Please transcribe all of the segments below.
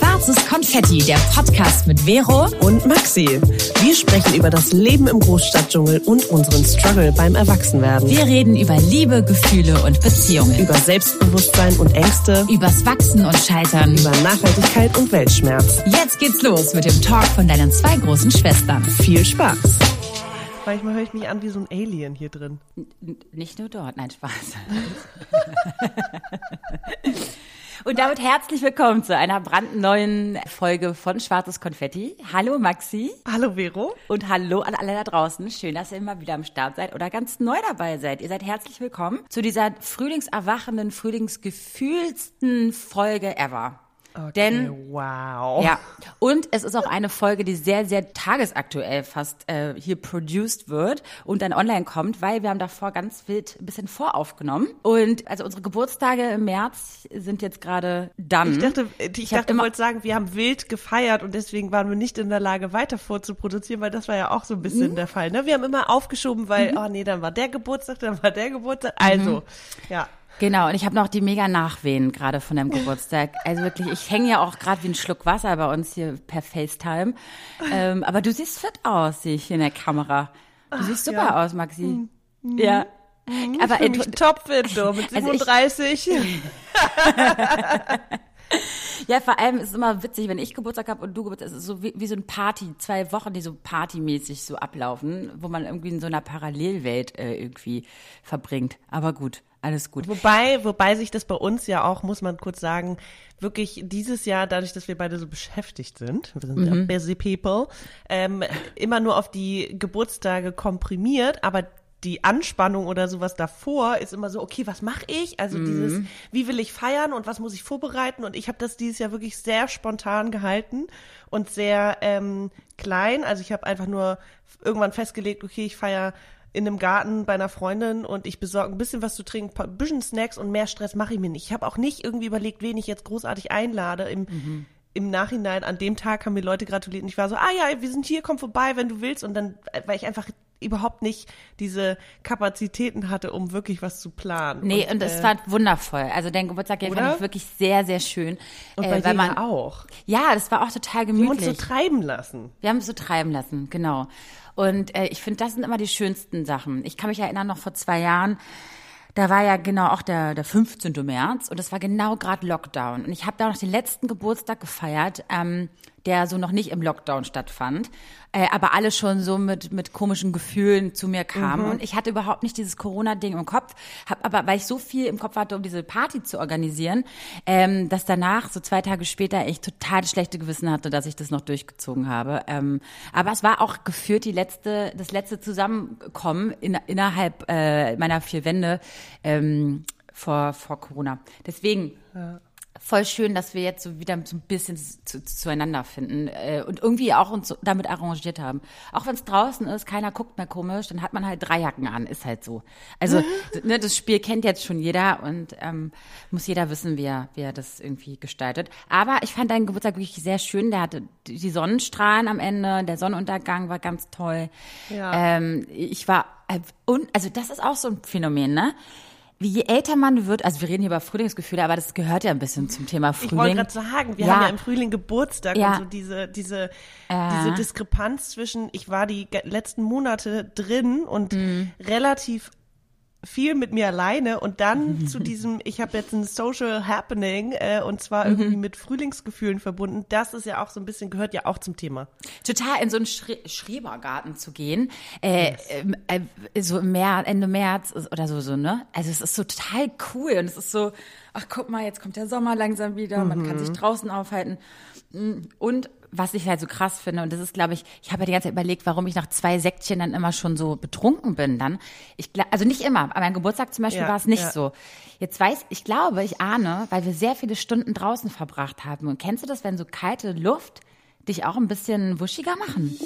Schwarzes Konfetti, der Podcast mit Vero und Maxi. Wir sprechen über das Leben im Großstadtdschungel und unseren Struggle beim Erwachsenwerden. Wir reden über Liebe, Gefühle und Beziehungen. Über Selbstbewusstsein und Ängste. Übers Wachsen und Scheitern. Über Nachhaltigkeit und Weltschmerz. Jetzt geht's los mit dem Talk von deinen zwei großen Schwestern. Viel Spaß. Manchmal höre ich mich an wie so ein Alien hier drin. N nicht nur dort, nein, Spaß. Und damit herzlich willkommen zu einer brandneuen Folge von Schwarzes Konfetti. Hallo Maxi. Hallo Vero. Und hallo an alle da draußen. Schön, dass ihr immer wieder am Start seid oder ganz neu dabei seid. Ihr seid herzlich willkommen zu dieser frühlingserwachenden, frühlingsgefühlsten Folge ever. Okay, Denn wow. ja, und es ist auch eine Folge, die sehr, sehr tagesaktuell fast äh, hier produced wird und dann online kommt, weil wir haben davor ganz wild ein bisschen voraufgenommen. Und also unsere Geburtstage im März sind jetzt gerade dann. Ich dachte, ich, ich dachte, du wolltest sagen, wir haben wild gefeiert und deswegen waren wir nicht in der Lage, weiter vorzuproduzieren, weil das war ja auch so ein bisschen mhm. der Fall. Ne? Wir haben immer aufgeschoben, weil, mhm. oh nee, dann war der Geburtstag, dann war der Geburtstag. Also, mhm. ja. Genau, und ich habe noch die mega Nachwehen gerade von deinem Geburtstag. Also wirklich, ich hänge ja auch gerade wie ein Schluck Wasser bei uns hier per FaceTime. Ähm, aber du siehst fit aus, sehe ich hier in der Kamera. Du siehst super ja. aus, Maxi. Mhm. Ja. Mhm, aber ich mich topfit, du, mit 37. Also ich, ja, vor allem ist es immer witzig, wenn ich Geburtstag habe und du Geburtstag, es ist so wie, wie so ein Party, zwei Wochen, die so partymäßig so ablaufen, wo man irgendwie in so einer Parallelwelt äh, irgendwie verbringt. Aber gut, alles gut. Wobei, wobei sich das bei uns ja auch, muss man kurz sagen, wirklich dieses Jahr, dadurch, dass wir beide so beschäftigt sind, wir sind mhm. ja busy people, ähm, immer nur auf die Geburtstage komprimiert, aber die Anspannung oder sowas davor ist immer so, okay, was mache ich? Also mhm. dieses, wie will ich feiern und was muss ich vorbereiten? Und ich habe das dieses Jahr wirklich sehr spontan gehalten und sehr ähm, klein. Also ich habe einfach nur irgendwann festgelegt, okay, ich feiere in einem Garten bei einer Freundin und ich besorge ein bisschen was zu trinken, ein bisschen Snacks und mehr Stress mache ich mir nicht. Ich habe auch nicht irgendwie überlegt, wen ich jetzt großartig einlade. Im, mhm. Im Nachhinein, an dem Tag haben mir Leute gratuliert und ich war so, ah ja, wir sind hier, komm vorbei, wenn du willst. Und dann, weil ich einfach überhaupt nicht diese Kapazitäten hatte, um wirklich was zu planen. Nee, und, und es äh, war wundervoll. Also dein Geburtstag fand ich wirklich sehr, sehr schön. Und äh, bei weil man auch. Ja, das war auch total gemütlich. Wir haben uns so treiben lassen. Wir haben uns so treiben lassen, genau. Und äh, ich finde, das sind immer die schönsten Sachen. Ich kann mich erinnern, noch vor zwei Jahren, da war ja genau auch der, der 15. März und das war genau gerade Lockdown. Und ich habe da noch den letzten Geburtstag gefeiert, ähm, der so noch nicht im Lockdown stattfand, äh, aber alle schon so mit, mit komischen Gefühlen zu mir kamen. Mhm. Und ich hatte überhaupt nicht dieses Corona-Ding im Kopf, hab aber, weil ich so viel im Kopf hatte, um diese Party zu organisieren, ähm, dass danach, so zwei Tage später, ich total schlechte Gewissen hatte, dass ich das noch durchgezogen habe. Ähm, aber es war auch geführt die letzte, das letzte Zusammenkommen in, innerhalb äh, meiner vier Wände ähm, vor, vor Corona. Deswegen. Ja voll schön, dass wir jetzt so wieder so ein bisschen zu, zueinander finden äh, und irgendwie auch uns so damit arrangiert haben. Auch wenn es draußen ist, keiner guckt mehr komisch, dann hat man halt drei Jacken an, ist halt so. Also ne, das Spiel kennt jetzt schon jeder und ähm, muss jeder wissen, wie er, wie er das irgendwie gestaltet. Aber ich fand deinen Geburtstag wirklich sehr schön. Der hatte die Sonnenstrahlen am Ende, der Sonnenuntergang war ganz toll. Ja. Ähm, ich war äh, und also das ist auch so ein Phänomen, ne? Wie je älter man wird, also wir reden hier über Frühlingsgefühle, aber das gehört ja ein bisschen zum Thema Frühling. Ich wollte gerade sagen, wir ja. haben ja im Frühling Geburtstag ja. und so diese, diese, äh. diese Diskrepanz zwischen, ich war die letzten Monate drin und mhm. relativ viel mit mir alleine und dann zu diesem, ich habe jetzt ein Social Happening äh, und zwar mhm. irgendwie mit Frühlingsgefühlen verbunden. Das ist ja auch so ein bisschen, gehört ja auch zum Thema. Total in so einen Schre Schrebergarten zu gehen, äh, yes. äh, äh, so im März, Ende März oder so, so, ne? Also es ist so total cool und es ist so, ach guck mal, jetzt kommt der Sommer langsam wieder, mhm. man kann sich mhm. draußen aufhalten und was ich halt so krass finde, und das ist, glaube ich, ich habe ja die ganze Zeit überlegt, warum ich nach zwei Säckchen dann immer schon so betrunken bin dann. Ich also nicht immer, aber mein Geburtstag zum Beispiel ja, war es nicht ja. so. Jetzt weiß, ich glaube, ich ahne, weil wir sehr viele Stunden draußen verbracht haben. Und kennst du das, wenn so kalte Luft dich auch ein bisschen wuschiger machen?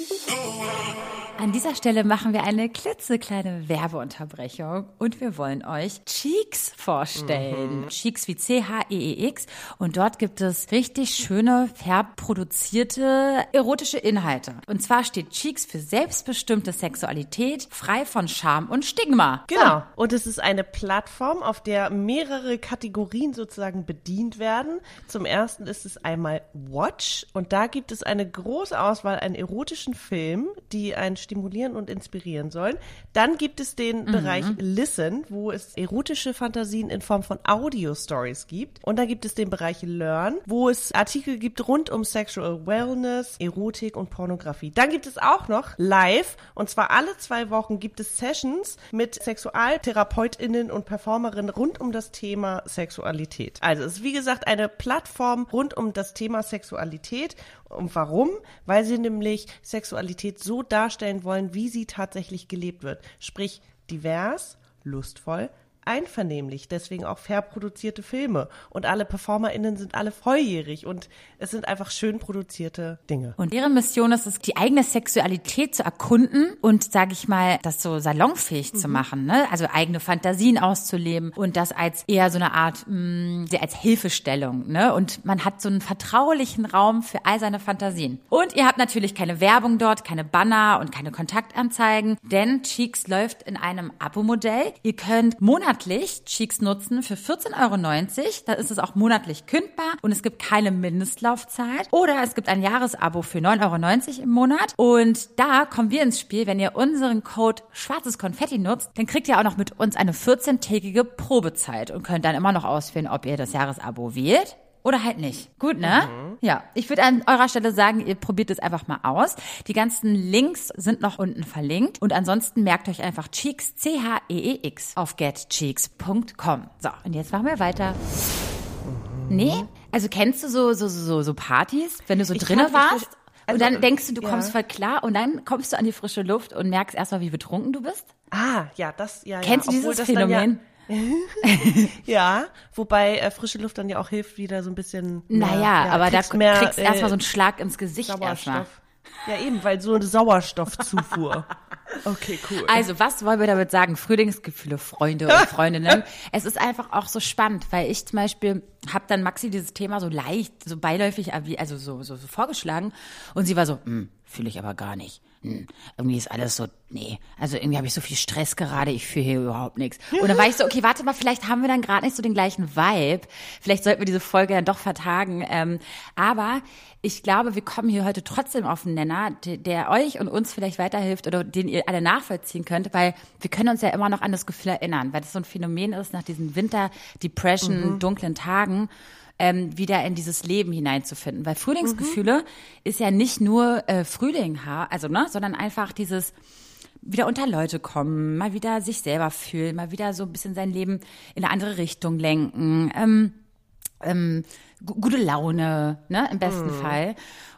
An dieser Stelle machen wir eine klitzekleine Werbeunterbrechung und wir wollen euch Cheeks vorstellen. Mhm. Cheeks wie C-H-E-E-X und dort gibt es richtig schöne, verproduzierte erotische Inhalte. Und zwar steht Cheeks für selbstbestimmte Sexualität, frei von Scham und Stigma. Genau. Und es ist eine Plattform, auf der mehrere Kategorien sozusagen bedient werden. Zum ersten ist es einmal Watch und da gibt es eine große Auswahl an erotischen Filmen, die ein stimulieren und inspirieren sollen. Dann gibt es den mhm. Bereich Listen, wo es erotische Fantasien in Form von Audio-Stories gibt. Und dann gibt es den Bereich Learn, wo es Artikel gibt rund um Sexual Wellness, Erotik und Pornografie. Dann gibt es auch noch Live, und zwar alle zwei Wochen gibt es Sessions mit SexualtherapeutInnen und Performerinnen rund um das Thema Sexualität. Also es ist wie gesagt eine Plattform rund um das Thema Sexualität und warum? Weil sie nämlich Sexualität so darstellen wollen, wie sie tatsächlich gelebt wird. Sprich divers, lustvoll, einvernehmlich, deswegen auch fair produzierte Filme. Und alle PerformerInnen sind alle volljährig und es sind einfach schön produzierte Dinge. Und ihre Mission ist es, die eigene Sexualität zu erkunden und, sage ich mal, das so salonfähig mhm. zu machen, ne? Also eigene Fantasien auszuleben und das als eher so eine Art, mh, mm, als Hilfestellung, ne? Und man hat so einen vertraulichen Raum für all seine Fantasien. Und ihr habt natürlich keine Werbung dort, keine Banner und keine Kontaktanzeigen, denn Cheeks läuft in einem Abo-Modell. Ihr könnt monatlich monatlich Cheeks nutzen für 14,90 Euro. Da ist es auch monatlich kündbar und es gibt keine Mindestlaufzeit. Oder es gibt ein Jahresabo für 9,90 Euro im Monat. Und da kommen wir ins Spiel. Wenn ihr unseren Code schwarzes Konfetti nutzt, dann kriegt ihr auch noch mit uns eine 14-tägige Probezeit und könnt dann immer noch auswählen, ob ihr das Jahresabo wählt oder halt nicht. Gut, ne? Mhm. Ja, ich würde an eurer Stelle sagen, ihr probiert es einfach mal aus. Die ganzen Links sind noch unten verlinkt. Und ansonsten merkt euch einfach Cheeks, C-H-E-E-X, auf getcheeks.com. So, und jetzt machen wir weiter. Mhm. Nee? Also kennst du so, so, so, so Partys, wenn du so ich drinnen warst? Also, und dann denkst du, du kommst ja. voll klar und dann kommst du an die frische Luft und merkst erstmal, wie betrunken du bist? Ah, ja, das, ja, Kennst ja. du dieses Phänomen? ja, wobei äh, frische Luft dann ja auch hilft, wieder so ein bisschen. Naja, ja, aber da mehr, kriegst du äh, erstmal so einen Schlag ins Gesicht erstmal. Ja, eben, weil so eine Sauerstoffzufuhr. Okay, cool. Also, was wollen wir damit sagen? Frühlingsgefühle, Freunde und Freundinnen. es ist einfach auch so spannend, weil ich zum Beispiel habe dann Maxi dieses Thema so leicht, so beiläufig, also so, so, so vorgeschlagen und sie war so, hm, fühle ich aber gar nicht hm, irgendwie ist alles so, nee, also irgendwie habe ich so viel Stress gerade, ich fühle hier überhaupt nichts. Und dann war ich so, okay, warte mal, vielleicht haben wir dann gerade nicht so den gleichen Vibe. Vielleicht sollten wir diese Folge dann doch vertagen. Ähm, aber ich glaube, wir kommen hier heute trotzdem auf einen Nenner, der, euch und uns vielleicht weiterhilft oder den ihr alle nachvollziehen könnt, weil wir können uns ja immer noch an das Gefühl erinnern, weil das so ein Phänomen ist nach diesen Winter-Depression, mhm. dunklen Tagen ähm, wieder in dieses Leben hineinzufinden. Weil Frühlingsgefühle mhm. ist ja nicht nur äh, Frühling, also ne, sondern einfach dieses wieder unter Leute kommen, mal wieder sich selber fühlen, mal wieder so ein bisschen sein Leben in eine andere Richtung lenken, ähm, ähm, gute Laune, ne, im besten mhm. Fall.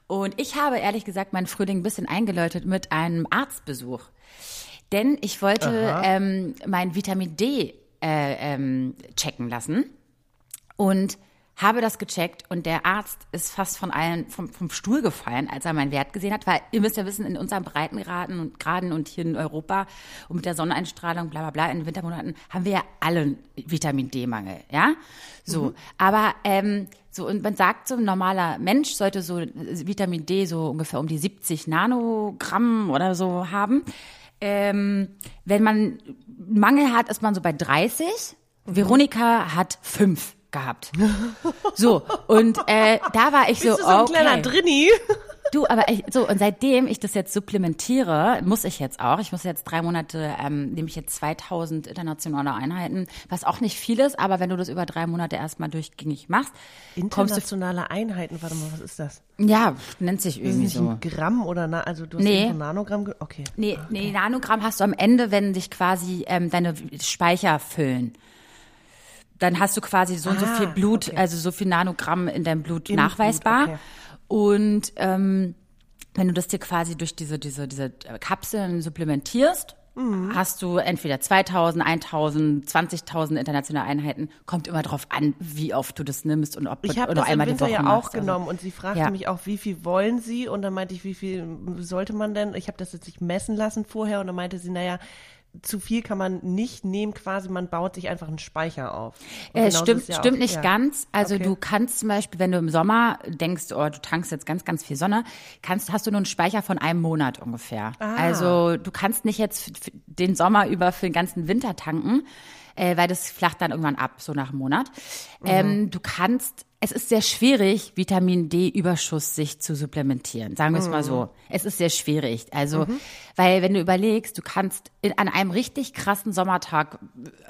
Und ich habe ehrlich gesagt meinen Frühling ein bisschen eingeläutet mit einem Arztbesuch. Denn ich wollte ähm, mein Vitamin D äh, ähm, checken lassen. Und habe das gecheckt und der Arzt ist fast von allen vom, vom Stuhl gefallen, als er meinen Wert gesehen hat, weil ihr müsst ja wissen, in unseren Breitengraden und Graden und hier in Europa und mit der Sonneneinstrahlung, bla bla bla, in den Wintermonaten haben wir ja alle Vitamin D-Mangel, ja? So, mhm. aber ähm, so und man sagt so ein normaler Mensch sollte so Vitamin D so ungefähr um die 70 Nanogramm oder so haben. Ähm, wenn man Mangel hat, ist man so bei 30. Mhm. Veronika hat fünf gehabt. So, und äh, da war ich so, Bist du so ein okay. kleiner Drinni? Du, aber ich, so, und seitdem ich das jetzt supplementiere, muss ich jetzt auch, ich muss jetzt drei Monate, ähm, nehme ich jetzt 2000 internationale Einheiten, was auch nicht viel ist, aber wenn du das über drei Monate erstmal durchgängig machst. Internationale Einheiten, warte mal, was ist das? Ja, nennt sich irgendwie ist so. Ein Gramm oder, na, also du hast nee. Nanogramm, okay. Nee, okay. nee, Nanogramm hast du am Ende, wenn sich quasi ähm, deine Speicher füllen dann hast du quasi so und so ah, viel Blut, okay. also so viel Nanogramm in deinem Blut Im nachweisbar. Blut, okay. Und ähm, wenn du das dir quasi durch diese, diese, diese Kapseln supplementierst, hast du entweder 2000, 1000, 20.000 internationale Einheiten. Kommt immer drauf an, wie oft du das nimmst und ob Ich du habe das im einmal die Winter Woche ja machst. auch genommen und sie fragte Ja. mich auch, wie viel wollen sie? Und dann meinte ich, wie viel sollte man denn? Ich habe das jetzt nicht messen lassen vorher und dann meinte sie, naja, zu viel kann man nicht nehmen, quasi man baut sich einfach einen Speicher auf. Äh, stimmt, ja stimmt auch- nicht ja. ganz. Also Okay. du kannst zum Beispiel, wenn du im Sommer denkst, oh, du tankst jetzt ganz, ganz viel Sonne, kannst, hast du nur einen Speicher von einem Monat ungefähr. Ah. Also du kannst nicht jetzt den Sommer über für den ganzen Winter tanken, äh, weil das flacht dann irgendwann ab, so nach einem Monat. Mhm. Ähm, du kannst, es ist sehr schwierig, Vitamin D-Überschuss sich zu supplementieren. Sagen wir es mal Mhm. so. Es ist sehr schwierig. Also, weil wenn du überlegst, du kannst in, an einem richtig krassen Sommertag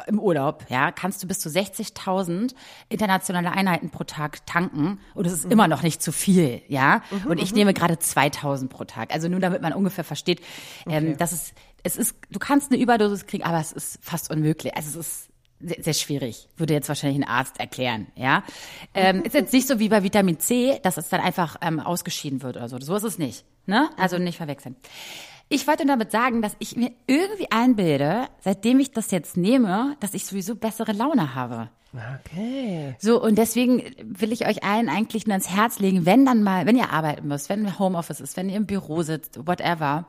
im Urlaub, ja, kannst du bis zu 60.000 internationale Einheiten pro Tag tanken und es ist Mhm. immer noch nicht zu viel, ja. und ich nehme gerade 2.000 pro Tag. Also nur damit man ungefähr versteht, ähm, dass es, es ist, du kannst eine Überdosis kriegen, aber es ist fast unmöglich. Also es ist sehr, sehr schwierig, würde jetzt wahrscheinlich ein Arzt erklären, ja. Ähm, ist jetzt nicht so wie bei Vitamin C, dass es dann einfach ähm, ausgeschieden wird oder so. So ist es nicht, ne? Also nicht verwechseln. Ich wollte damit sagen, dass ich mir irgendwie einbilde, seitdem ich das jetzt nehme, dass ich sowieso bessere Laune habe. Okay. So, und deswegen will ich euch allen eigentlich nur ans Herz legen, wenn dann mal, wenn ihr arbeiten müsst, wenn Homeoffice ist, wenn ihr im Büro sitzt, whatever,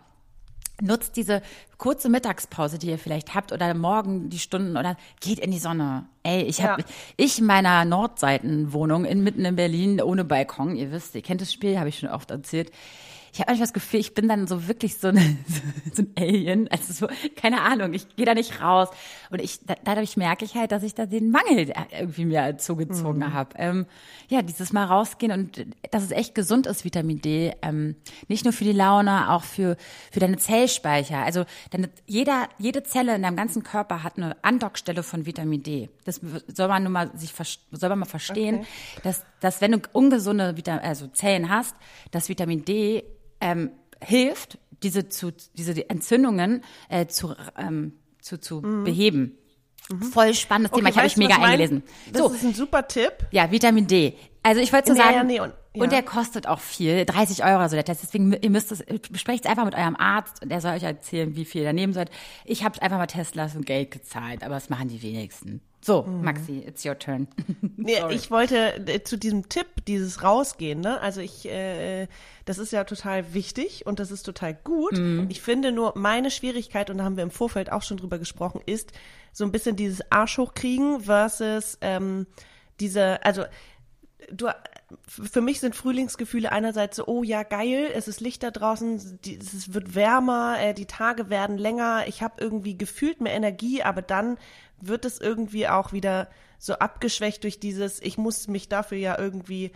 nutzt diese kurze Mittagspause, die ihr vielleicht habt, oder morgen die Stunden oder geht in die Sonne. Ey, ich habe Ja. ich in meiner Nordseitenwohnung in, mitten in Berlin ohne Balkon, ihr wisst, ihr kennt das Spiel, habe ich schon oft erzählt. Ich habe manchmal das Gefühl, ich bin dann so wirklich so, eine, so ein Alien, also so, keine Ahnung, ich gehe da nicht raus. Und ich, da, dadurch merke ich halt, dass ich da den Mangel irgendwie mir zugezogen Mhm. habe. Ähm, ja, dieses Mal rausgehen und dass es echt gesund ist, Vitamin D. Ähm, nicht nur für die Laune, auch für, für deine Zellspeicher. Also deine, jeder, jede Zelle in deinem ganzen Körper hat eine Andockstelle von Vitamin D. Das soll man nur mal sich soll man mal verstehen, dass, dass wenn du ungesunde Vita also Zellen hast, dass Vitamin D ähm, hilft, diese zu diese Entzündungen äh, zu ähm, zu, zu beheben. Voll spannendes Thema. Ich habe mich mega eingelesen. Das So, ist ein super Tipp. ja, Vitamin D. Also ich wollte so sagen, nee, und- ja. und der kostet auch viel, 30 Euro so der Test. Deswegen, ihr müsst es, besprecht es einfach mit eurem Arzt und der soll euch erzählen, wie viel ihr da nehmen sollt. Ich habe einfach mal testen lassen und Geld gezahlt, aber das machen die wenigsten. So, Mhm. Maxi, it's your turn. Nee, ich wollte äh, zu diesem Tipp, dieses Rausgehen, ne? Also ich, äh, das ist ja total wichtig und das ist total gut. Ich finde nur, meine Schwierigkeit, und da haben wir im Vorfeld auch schon drüber gesprochen, ist so ein bisschen dieses Arsch hochkriegen versus ähm, diese, also du, für mich sind Frühlingsgefühle einerseits so, oh ja, geil, es ist Licht da draußen, die, es wird wärmer, äh, die Tage werden länger, ich habe irgendwie gefühlt mehr Energie, aber dann wird es irgendwie auch wieder so abgeschwächt durch dieses, ich muss mich dafür ja irgendwie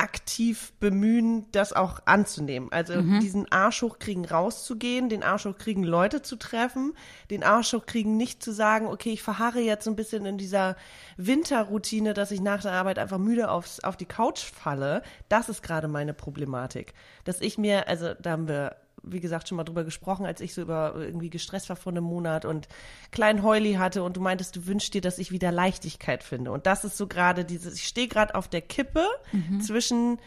aktiv bemühen, das auch anzunehmen. Also diesen Arsch hochkriegen, rauszugehen, den Arsch hochkriegen, Leute zu treffen, den Arsch hochkriegen, nicht zu sagen, okay, ich verharre jetzt so ein bisschen in dieser Winterroutine, dass ich nach der Arbeit einfach müde aufs, auf die Couch falle. Das ist gerade meine Problematik. Dass ich mir, also da haben wir wie gesagt, schon mal drüber gesprochen, als ich so über irgendwie gestresst war vor einem Monat und kleinen Heuli hatte und du meintest, du wünschst dir, dass ich wieder Leichtigkeit finde. Und das ist so gerade dieses, ich stehe gerade auf der Kippe zwischen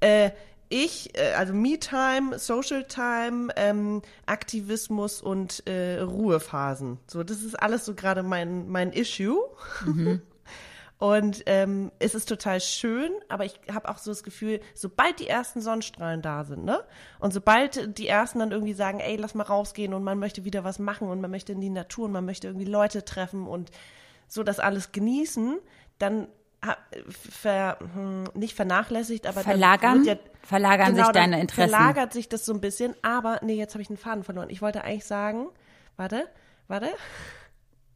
äh, ich, äh, also Me-Time, Social-Time, ähm, Aktivismus und äh, Ruhephasen. So, das ist alles so gerade mein, mein Issue. Und ähm, es ist total schön, aber ich habe auch so das Gefühl, sobald die ersten Sonnenstrahlen da sind, ne? Und sobald die ersten dann irgendwie sagen, ey, lass mal rausgehen und man möchte wieder was machen und man möchte in die Natur und man möchte irgendwie Leute treffen und so das alles genießen, dann ver, hm, nicht vernachlässigt, aber Verlagern? ja, Verlagern sich dann deine Interessen. Verlagert sich das so ein bisschen, aber nee, jetzt habe ich einen Faden verloren. Ich wollte eigentlich sagen, warte, warte.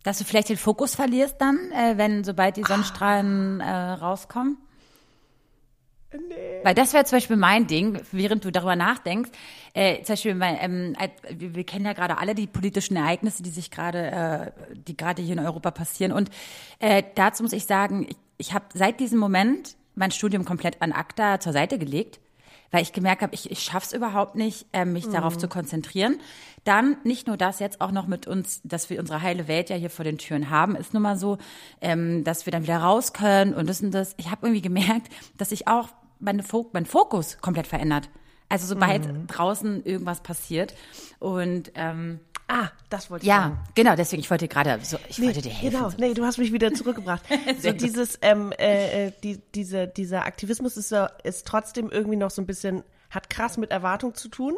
Dass du vielleicht den Fokus verlierst dann, äh, wenn sobald die Sonnenstrahlen äh, rauskommen? Nee. Weil das wäre zum Beispiel mein Ding, während du darüber nachdenkst. Äh, zum Beispiel, mein, ähm, wir kennen ja gerade alle die politischen Ereignisse, die sich gerade, äh, die gerade hier in Europa passieren. Und äh, dazu muss ich sagen, ich, ich habe seit diesem Moment mein Studium komplett an ACTA zur Seite gelegt, weil ich gemerkt habe, ich, ich schaff's überhaupt nicht, äh, mich darauf zu konzentrieren. Dann nicht nur das jetzt auch noch mit uns, dass wir unsere heile Welt ja hier vor den Türen haben, ist nun mal so, ähm, dass wir dann wieder raus können und das und das. Ich habe irgendwie gemerkt, dass sich auch meine Fo mein Fokus komplett verändert. Also sobald draußen irgendwas passiert und ähm, Ah, das wollte ich Ja, sagen. genau, deswegen, ich wollte gerade, so, ich wollte dir helfen. Genau, nee, du hast mich wieder zurückgebracht. so dieses, ähm, äh, äh, die, diese, dieser Aktivismus ist, ja- ist trotzdem irgendwie noch so ein bisschen, hat krass mit Erwartung zu tun.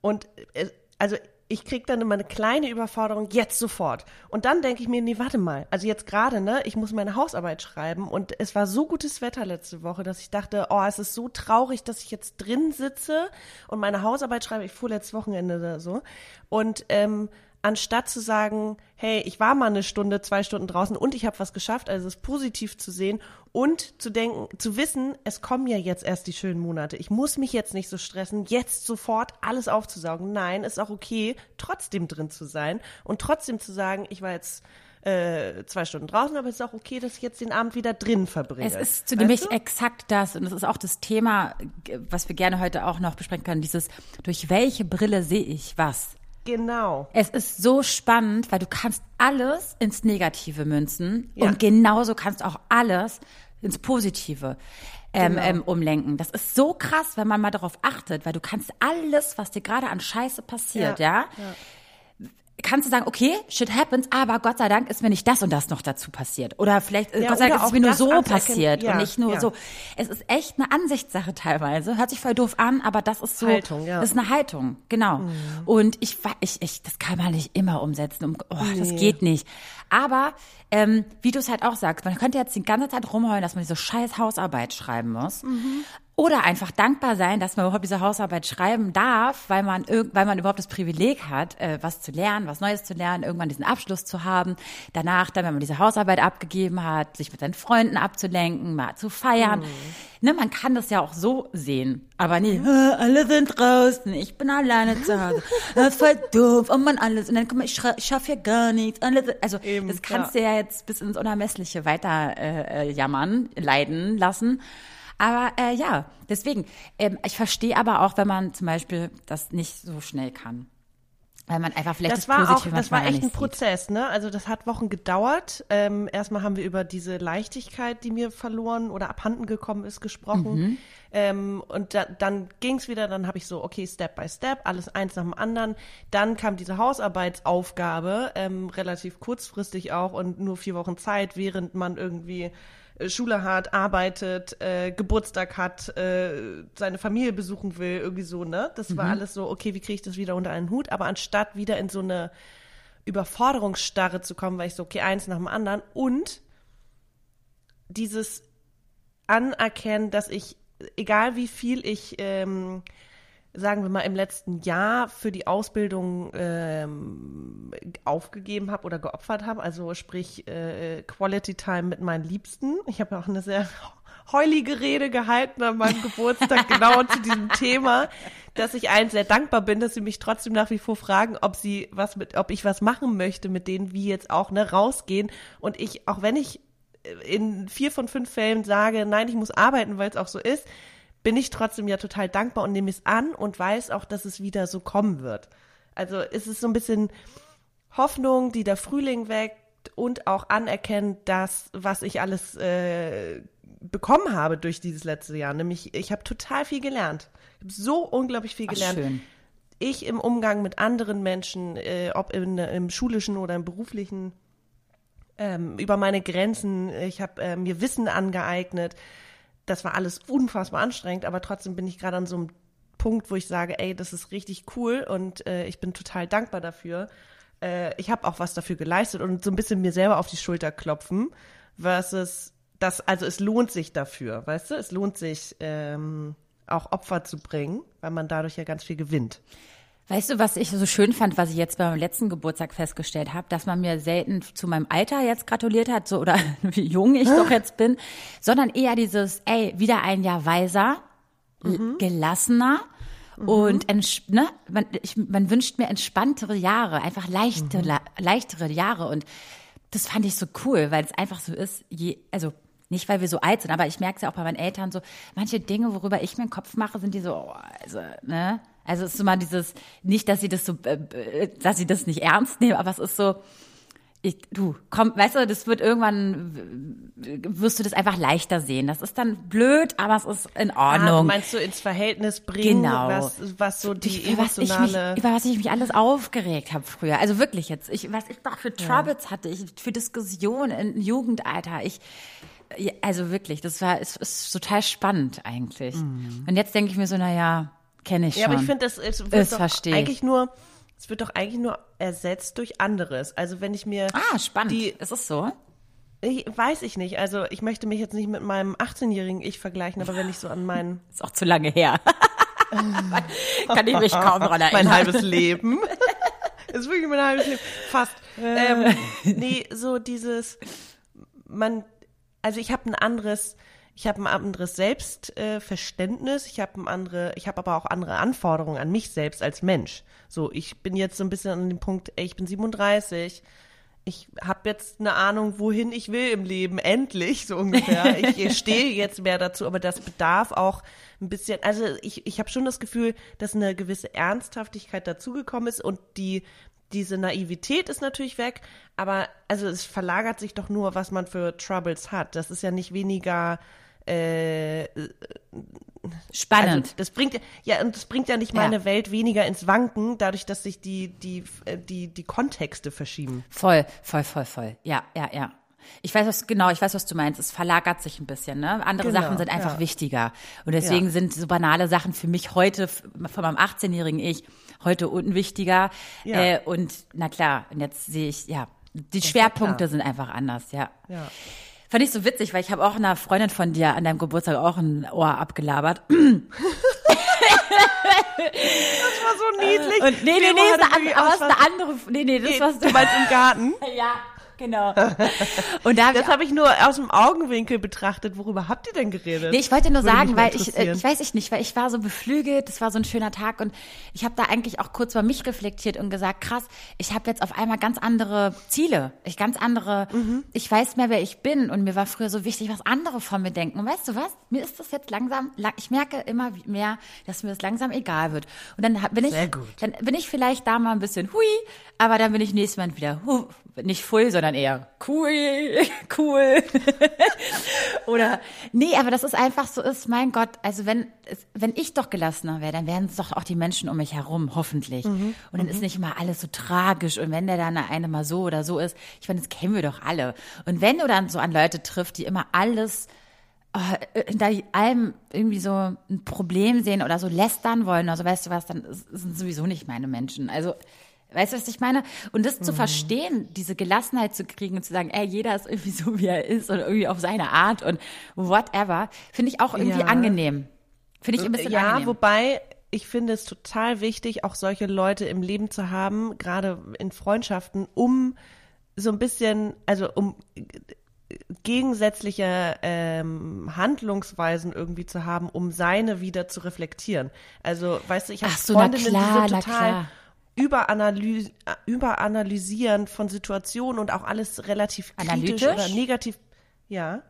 Und äh, also ich krieg dann immer eine kleine Überforderung, jetzt sofort. Und dann denke ich mir, nee, warte mal. Also jetzt gerade, ne, ich muss meine Hausarbeit schreiben und es war so gutes Wetter letzte Woche, dass ich dachte, oh, es ist so traurig, dass ich jetzt drin sitze und meine Hausarbeit schreibe. Ich fuhr letztes Wochenende oder so. Und ähm, anstatt zu sagen, hey, ich war mal eine Stunde, zwei Stunden draußen und ich habe was geschafft, also es positiv zu sehen und zu denken, zu wissen, es kommen ja jetzt erst die schönen Monate. Ich muss mich jetzt nicht so stressen, jetzt sofort alles aufzusaugen. Nein, ist auch okay, trotzdem drin zu sein und trotzdem zu sagen, ich war jetzt äh, zwei Stunden draußen, aber es ist auch okay, dass ich jetzt den Abend wieder drin verbringe. Es ist zu nämlich du? exakt das und das ist auch das Thema, was wir gerne heute auch noch besprechen können, dieses, durch welche Brille sehe ich was? Genau. Es ist so spannend, weil du kannst alles ins Negative münzen Ja. und genauso kannst du auch alles ins Positive ähm, Genau. ähm, umlenken. Das ist so krass, wenn man mal darauf achtet, weil du kannst alles, was dir gerade an Scheiße passiert, ja, kannst du sagen, okay, shit happens, aber Gott sei Dank ist mir nicht das und das noch dazu passiert. Oder vielleicht, äh, Ja, Gott sei Dank ist mir nur so anzuerkennen. passiert Ja, und nicht nur ja. so. Es ist echt eine Ansichtssache teilweise. Hört sich voll doof an, aber das ist so. Haltung, ja. Mhm. Das ist eine Haltung, genau. Und ich, ich, ich, das kann man nicht immer umsetzen. Um, oh, Das geht nicht. Aber ähm, wie du es halt auch sagst, man könnte jetzt die ganze Zeit rumheulen, dass man diese scheiß Hausarbeit schreiben muss. Mhm. Oder einfach dankbar sein, dass man überhaupt diese Hausarbeit schreiben darf, weil man, weil man überhaupt das Privileg hat, äh, was zu lernen, was Neues zu lernen, irgendwann diesen Abschluss zu haben. Danach, dann, wenn man diese Hausarbeit abgegeben hat, sich mit seinen Freunden abzulenken, mal zu feiern. Ne, man kann das ja auch so sehen. Aber nie, "Äh, alle sind draußen, ich bin alleine zu Hause. Das ist voll doof, oh man alles. Und dann komm, ich, schra- ich schaffe hier gar nichts. Also Eben, das kannst du ja jetzt bis ins Unermessliche weiter äh, äh, jammern, leiden lassen. Aber äh, ja, deswegen, ähm, ich verstehe aber auch, wenn man zum Beispiel das nicht so schnell kann. Weil man einfach vielleicht das, das war auch, Positive das manchmal war echt ein sieht. Prozess, ne? Also das hat Wochen gedauert. Ähm, erstmal haben wir über diese Leichtigkeit, die mir verloren oder abhanden gekommen ist, gesprochen. Mhm. Ähm, und da, dann ging's wieder, dann habe ich so, okay, Step by Step, alles eins nach dem anderen. Dann kam diese Hausarbeitsaufgabe, ähm, relativ kurzfristig auch und nur vier Wochen Zeit, während man irgendwie Schule hat, arbeitet, äh, Geburtstag hat, äh, seine Familie besuchen will, irgendwie so, ne? Das war alles so, okay, wie kriege ich das wieder unter einen Hut? Aber anstatt wieder in so eine Überforderungsstarre zu kommen, war ich so, okay, eins nach dem anderen und dieses Anerkennen, dass ich, egal wie viel ich, ähm, sagen wir mal, im letzten Jahr für die Ausbildung ähm, aufgegeben habe oder geopfert habe, also sprich äh, Quality Time mit meinen Liebsten. Ich habe ja auch eine sehr heulige Rede gehalten an meinem Geburtstag genau zu diesem Thema, dass ich allen sehr dankbar bin, dass sie mich trotzdem nach wie vor fragen, ob sie was mit, ob ich was machen möchte mit denen, wie jetzt auch ne rausgehen und ich, auch wenn ich in vier von fünf Fällen sage, nein, ich muss arbeiten, weil es auch so ist, bin ich trotzdem ja total dankbar und nehme es an und weiß auch, dass es wieder so kommen wird. Also es ist so ein bisschen Hoffnung, die der Frühling weckt und auch anerkennen, dass was ich alles äh, bekommen habe durch dieses letzte Jahr. Nämlich, ich habe total viel gelernt. Ich habe so unglaublich viel Ach, gelernt schön. ich im Umgang mit anderen Menschen, äh, ob in, im schulischen oder im beruflichen, ähm, über meine Grenzen, ich habe äh, mir Wissen angeeignet. Das war alles unfassbar anstrengend, aber trotzdem bin ich gerade an so einem Punkt, wo ich sage, ey, das ist richtig cool und äh, ich bin total dankbar dafür. Äh, ich habe auch was dafür geleistet und so ein bisschen mir selber auf die Schulter klopfen, versus das, also es lohnt sich dafür, weißt du? Es lohnt sich, ähm, auch Opfer zu bringen, weil man dadurch ja ganz viel gewinnt. Weißt du, was ich so schön fand, was ich jetzt beim letzten Geburtstag festgestellt habe, dass man mir selten zu meinem Alter jetzt gratuliert hat, so oder wie jung ich doch jetzt bin, sondern eher dieses, ey, wieder ein Jahr weiser, l- gelassener und entsch- ne, man, ich, man wünscht mir entspanntere Jahre, einfach leichte, la, leichtere Jahre und das fand ich so cool, weil es einfach so ist, je, also nicht, weil wir so alt sind, aber ich merke es ja auch bei meinen Eltern so, manche Dinge, worüber ich mir einen Kopf mache, sind die so, oh, also, ne? Also es ist immer dieses, nicht, dass sie das so, äh, äh, dass sie das nicht ernst nehmen, aber es ist so, ich, du, komm, weißt du, das wird irgendwann, wirst du das einfach leichter sehen. Das ist dann blöd, aber es ist in Ordnung. Ah, meinst du ins Verhältnis bringen, genau. was, was so die über emotionale... Was mich, über was ich mich alles aufgeregt habe früher. Also wirklich jetzt, ich, was ich doch für Troubles ja. hatte, ich, für Diskussionen im Jugendalter. Ich, also wirklich, das war, es ist total spannend eigentlich. Mhm. Und jetzt denke ich mir so, na ja, kenne ich schon. Ja, aber ich finde, das, es wird doch eigentlich nur es wird doch eigentlich nur ersetzt durch anderes. Also wenn ich mir. Ah, spannend. Die, ist es so? Ich, weiß ich nicht. Also ich möchte mich jetzt nicht mit meinem 18-jährigen Ich vergleichen, aber wenn ich so an meinen. Ist auch zu lange her. Kann ich mich kaum daran erinnern. Mein halbes Leben. ist wirklich mein halbes Leben. Fast. Ähm, nee, so dieses, man, also ich habe ein anderes, ich habe ein anderes Selbstverständnis, äh, ich habe andere, ich habe aber auch andere Anforderungen an mich selbst als Mensch. So, ich bin jetzt so ein bisschen an dem Punkt, ey, ich bin 37, ich habe jetzt eine Ahnung, wohin ich will im Leben, endlich, so ungefähr. Ich stehe jetzt mehr dazu, aber das bedarf auch ein bisschen, also ich, ich habe schon das Gefühl, dass eine gewisse Ernsthaftigkeit dazugekommen ist und die diese Naivität ist natürlich weg, aber also es verlagert sich doch nur, was man für Troubles hat. Das ist ja nicht weniger äh, Spannend. Also das bringt ja und das bringt ja nicht meine ja. Welt weniger ins Wanken, dadurch, dass sich die die äh, die die Kontexte verschieben. Voll, voll, voll, voll. Ja, ja, ja. Ich weiß was genau, ich weiß was du meinst. Es verlagert sich ein bisschen, ne? Andere genau, Sachen sind einfach ja. wichtiger und deswegen ja. sind so banale Sachen für mich heute von meinem 18-jährigen Ich heute unwichtiger. Äh, und na klar, und jetzt sehe ich ja, die Schwerpunkte sind einfach anders, ja. Ja. Fand ich so witzig, weil ich habe auch einer Freundin von dir an deinem Geburtstag auch ein Ohr abgelabert. das war so niedlich. Und nee, nee, nee, ist eine, aber ist eine andere. Nee, nee, das nee, war's. Du meinst im Garten? ja. Genau. Und da das habe ich nur aus dem Augenwinkel betrachtet. Worüber habt ihr denn geredet? Nee, ich wollte nur Würde sagen, weil ich, äh, ich weiß ich nicht, weil ich war so beflügelt, das war so ein schöner Tag und ich habe da eigentlich auch kurz mal mich reflektiert und gesagt, krass, ich habe jetzt auf einmal ganz andere Ziele, ich ganz andere, mhm. ich weiß mehr, wer ich bin und mir war früher so wichtig, was andere von mir denken. Und weißt du was? Mir ist das jetzt langsam, ich merke immer mehr, dass mir das langsam egal wird. Und dann bin ich, dann bin ich vielleicht da mal ein bisschen hui, aber dann bin ich nächstes Mal wieder hu, nicht voll, sondern eher cool, cool. Oder nee, aber das ist einfach so ist, mein Gott, also wenn wenn ich doch gelassener wäre, dann wären es doch auch die Menschen um mich herum, hoffentlich. Mhm. Und dann mhm. ist nicht immer alles so tragisch und wenn der dann eine mal so oder so ist, ich meine, das kennen wir doch alle. Und wenn du dann so an Leute triffst, die immer alles oh, hinter allem irgendwie so ein Problem sehen oder so lästern wollen, also weißt du was, dann sind sowieso nicht meine Menschen. Also Weißt du, was ich meine? Und das mhm. zu verstehen, diese Gelassenheit zu kriegen und zu sagen, ey, jeder ist irgendwie so, wie er ist und irgendwie auf seine Art und whatever, finde ich auch irgendwie ja. angenehm. Finde ich ein bisschen ja, angenehm. Ja, wobei ich finde es total wichtig, auch solche Leute im Leben zu haben, gerade in Freundschaften, um so ein bisschen, also um gegensätzliche ähm, Handlungsweisen irgendwie zu haben, um seine wieder zu reflektieren. Also, weißt du, ich habe so, Freundinnen, klar, die so total Überanalyse, Überanalysieren von Situationen und auch alles relativ kritisch oder negativ. Ja,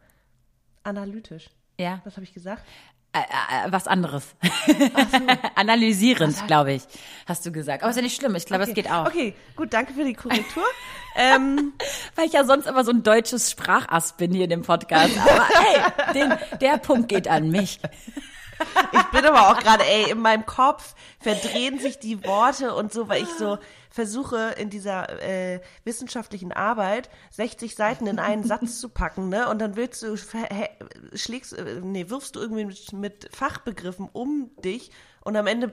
analytisch. Ja. Was habe ich gesagt? Äh, äh, was anderes. So. Analysierend, glaube ich, hast du gesagt. Aber ist ja nicht schlimm. Ich glaube, okay. es geht auch. Okay, gut, danke für die Korrektur. ähm, Weil ich ja sonst immer so ein deutsches Sprachass bin hier in dem Podcast. Aber hey, den, der Punkt geht an mich. Ich bin aber auch gerade, ey, in meinem Kopf verdrehen sich die Worte und so, weil ich so versuche in dieser äh, wissenschaftlichen Arbeit 60 Seiten in einen Satz zu packen, ne? Und dann willst du schlägst, äh, nee, wirfst du irgendwie mit, mit Fachbegriffen um dich und am Ende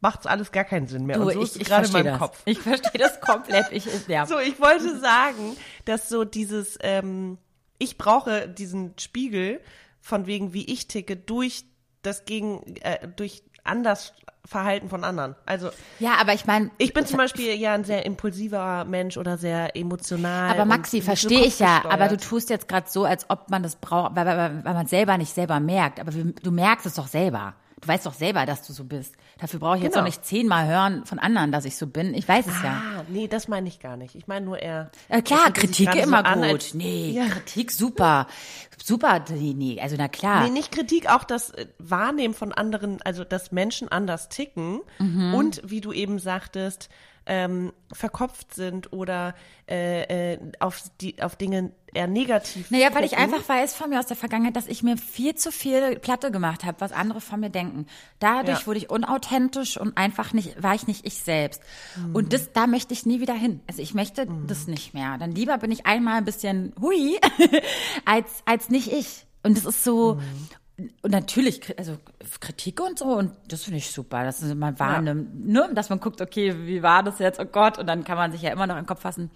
macht's alles gar keinen Sinn mehr. Du, und so ich, ist ich gerade in meinem das. Kopf. Ich verstehe das komplett. Ich, ja. So, ich wollte sagen, dass so dieses, ähm, ich brauche diesen Spiegel von wegen, wie ich ticke, durch das gegen äh, durch anders Verhalten von anderen. Also ja, aber ich meine, ich bin zum Beispiel ja ein sehr impulsiver Mensch oder sehr emotional. Aber Maxi, verstehe ich ja. Aber du tust jetzt gerade so, als ob man das braucht, weil, weil, weil man selber nicht selber merkt. Aber du merkst es doch selber. Du weißt doch selber, dass du so bist. Dafür brauche ich genau. jetzt doch nicht zehnmal hören von anderen, dass ich so bin. Ich weiß es ah, ja. nee, das meine ich gar nicht. Ich meine nur eher. Äh, klar, Kritik immer so an, gut. als- nee, Ja. Kritik super. Super, nee, nee, also na klar. Nee, nicht Kritik, auch das äh, Wahrnehmen von anderen, also dass Menschen anders ticken Mhm. und wie du eben sagtest, ähm, verkopft sind oder äh, äh, auf die auf Dinge eher negativ. Naja, weil ich gucken. einfach weiß von mir aus der Vergangenheit, dass ich mir viel zu viel Platte gemacht habe, was andere von mir denken. Dadurch Ja. wurde ich unauthentisch und einfach nicht, war ich nicht ich selbst. Mhm. Und das, da möchte ich nie wieder hin. Also ich möchte das nicht mehr. Dann lieber bin ich einmal ein bisschen hui, als, als nicht ich. Und das ist so, Mhm. Und natürlich, also Kritik und so, und das finde ich super, dass man wahrnimmt, ne, dass man guckt, okay, wie war das jetzt, oh Gott, und dann kann man sich ja immer noch im Kopf fassen.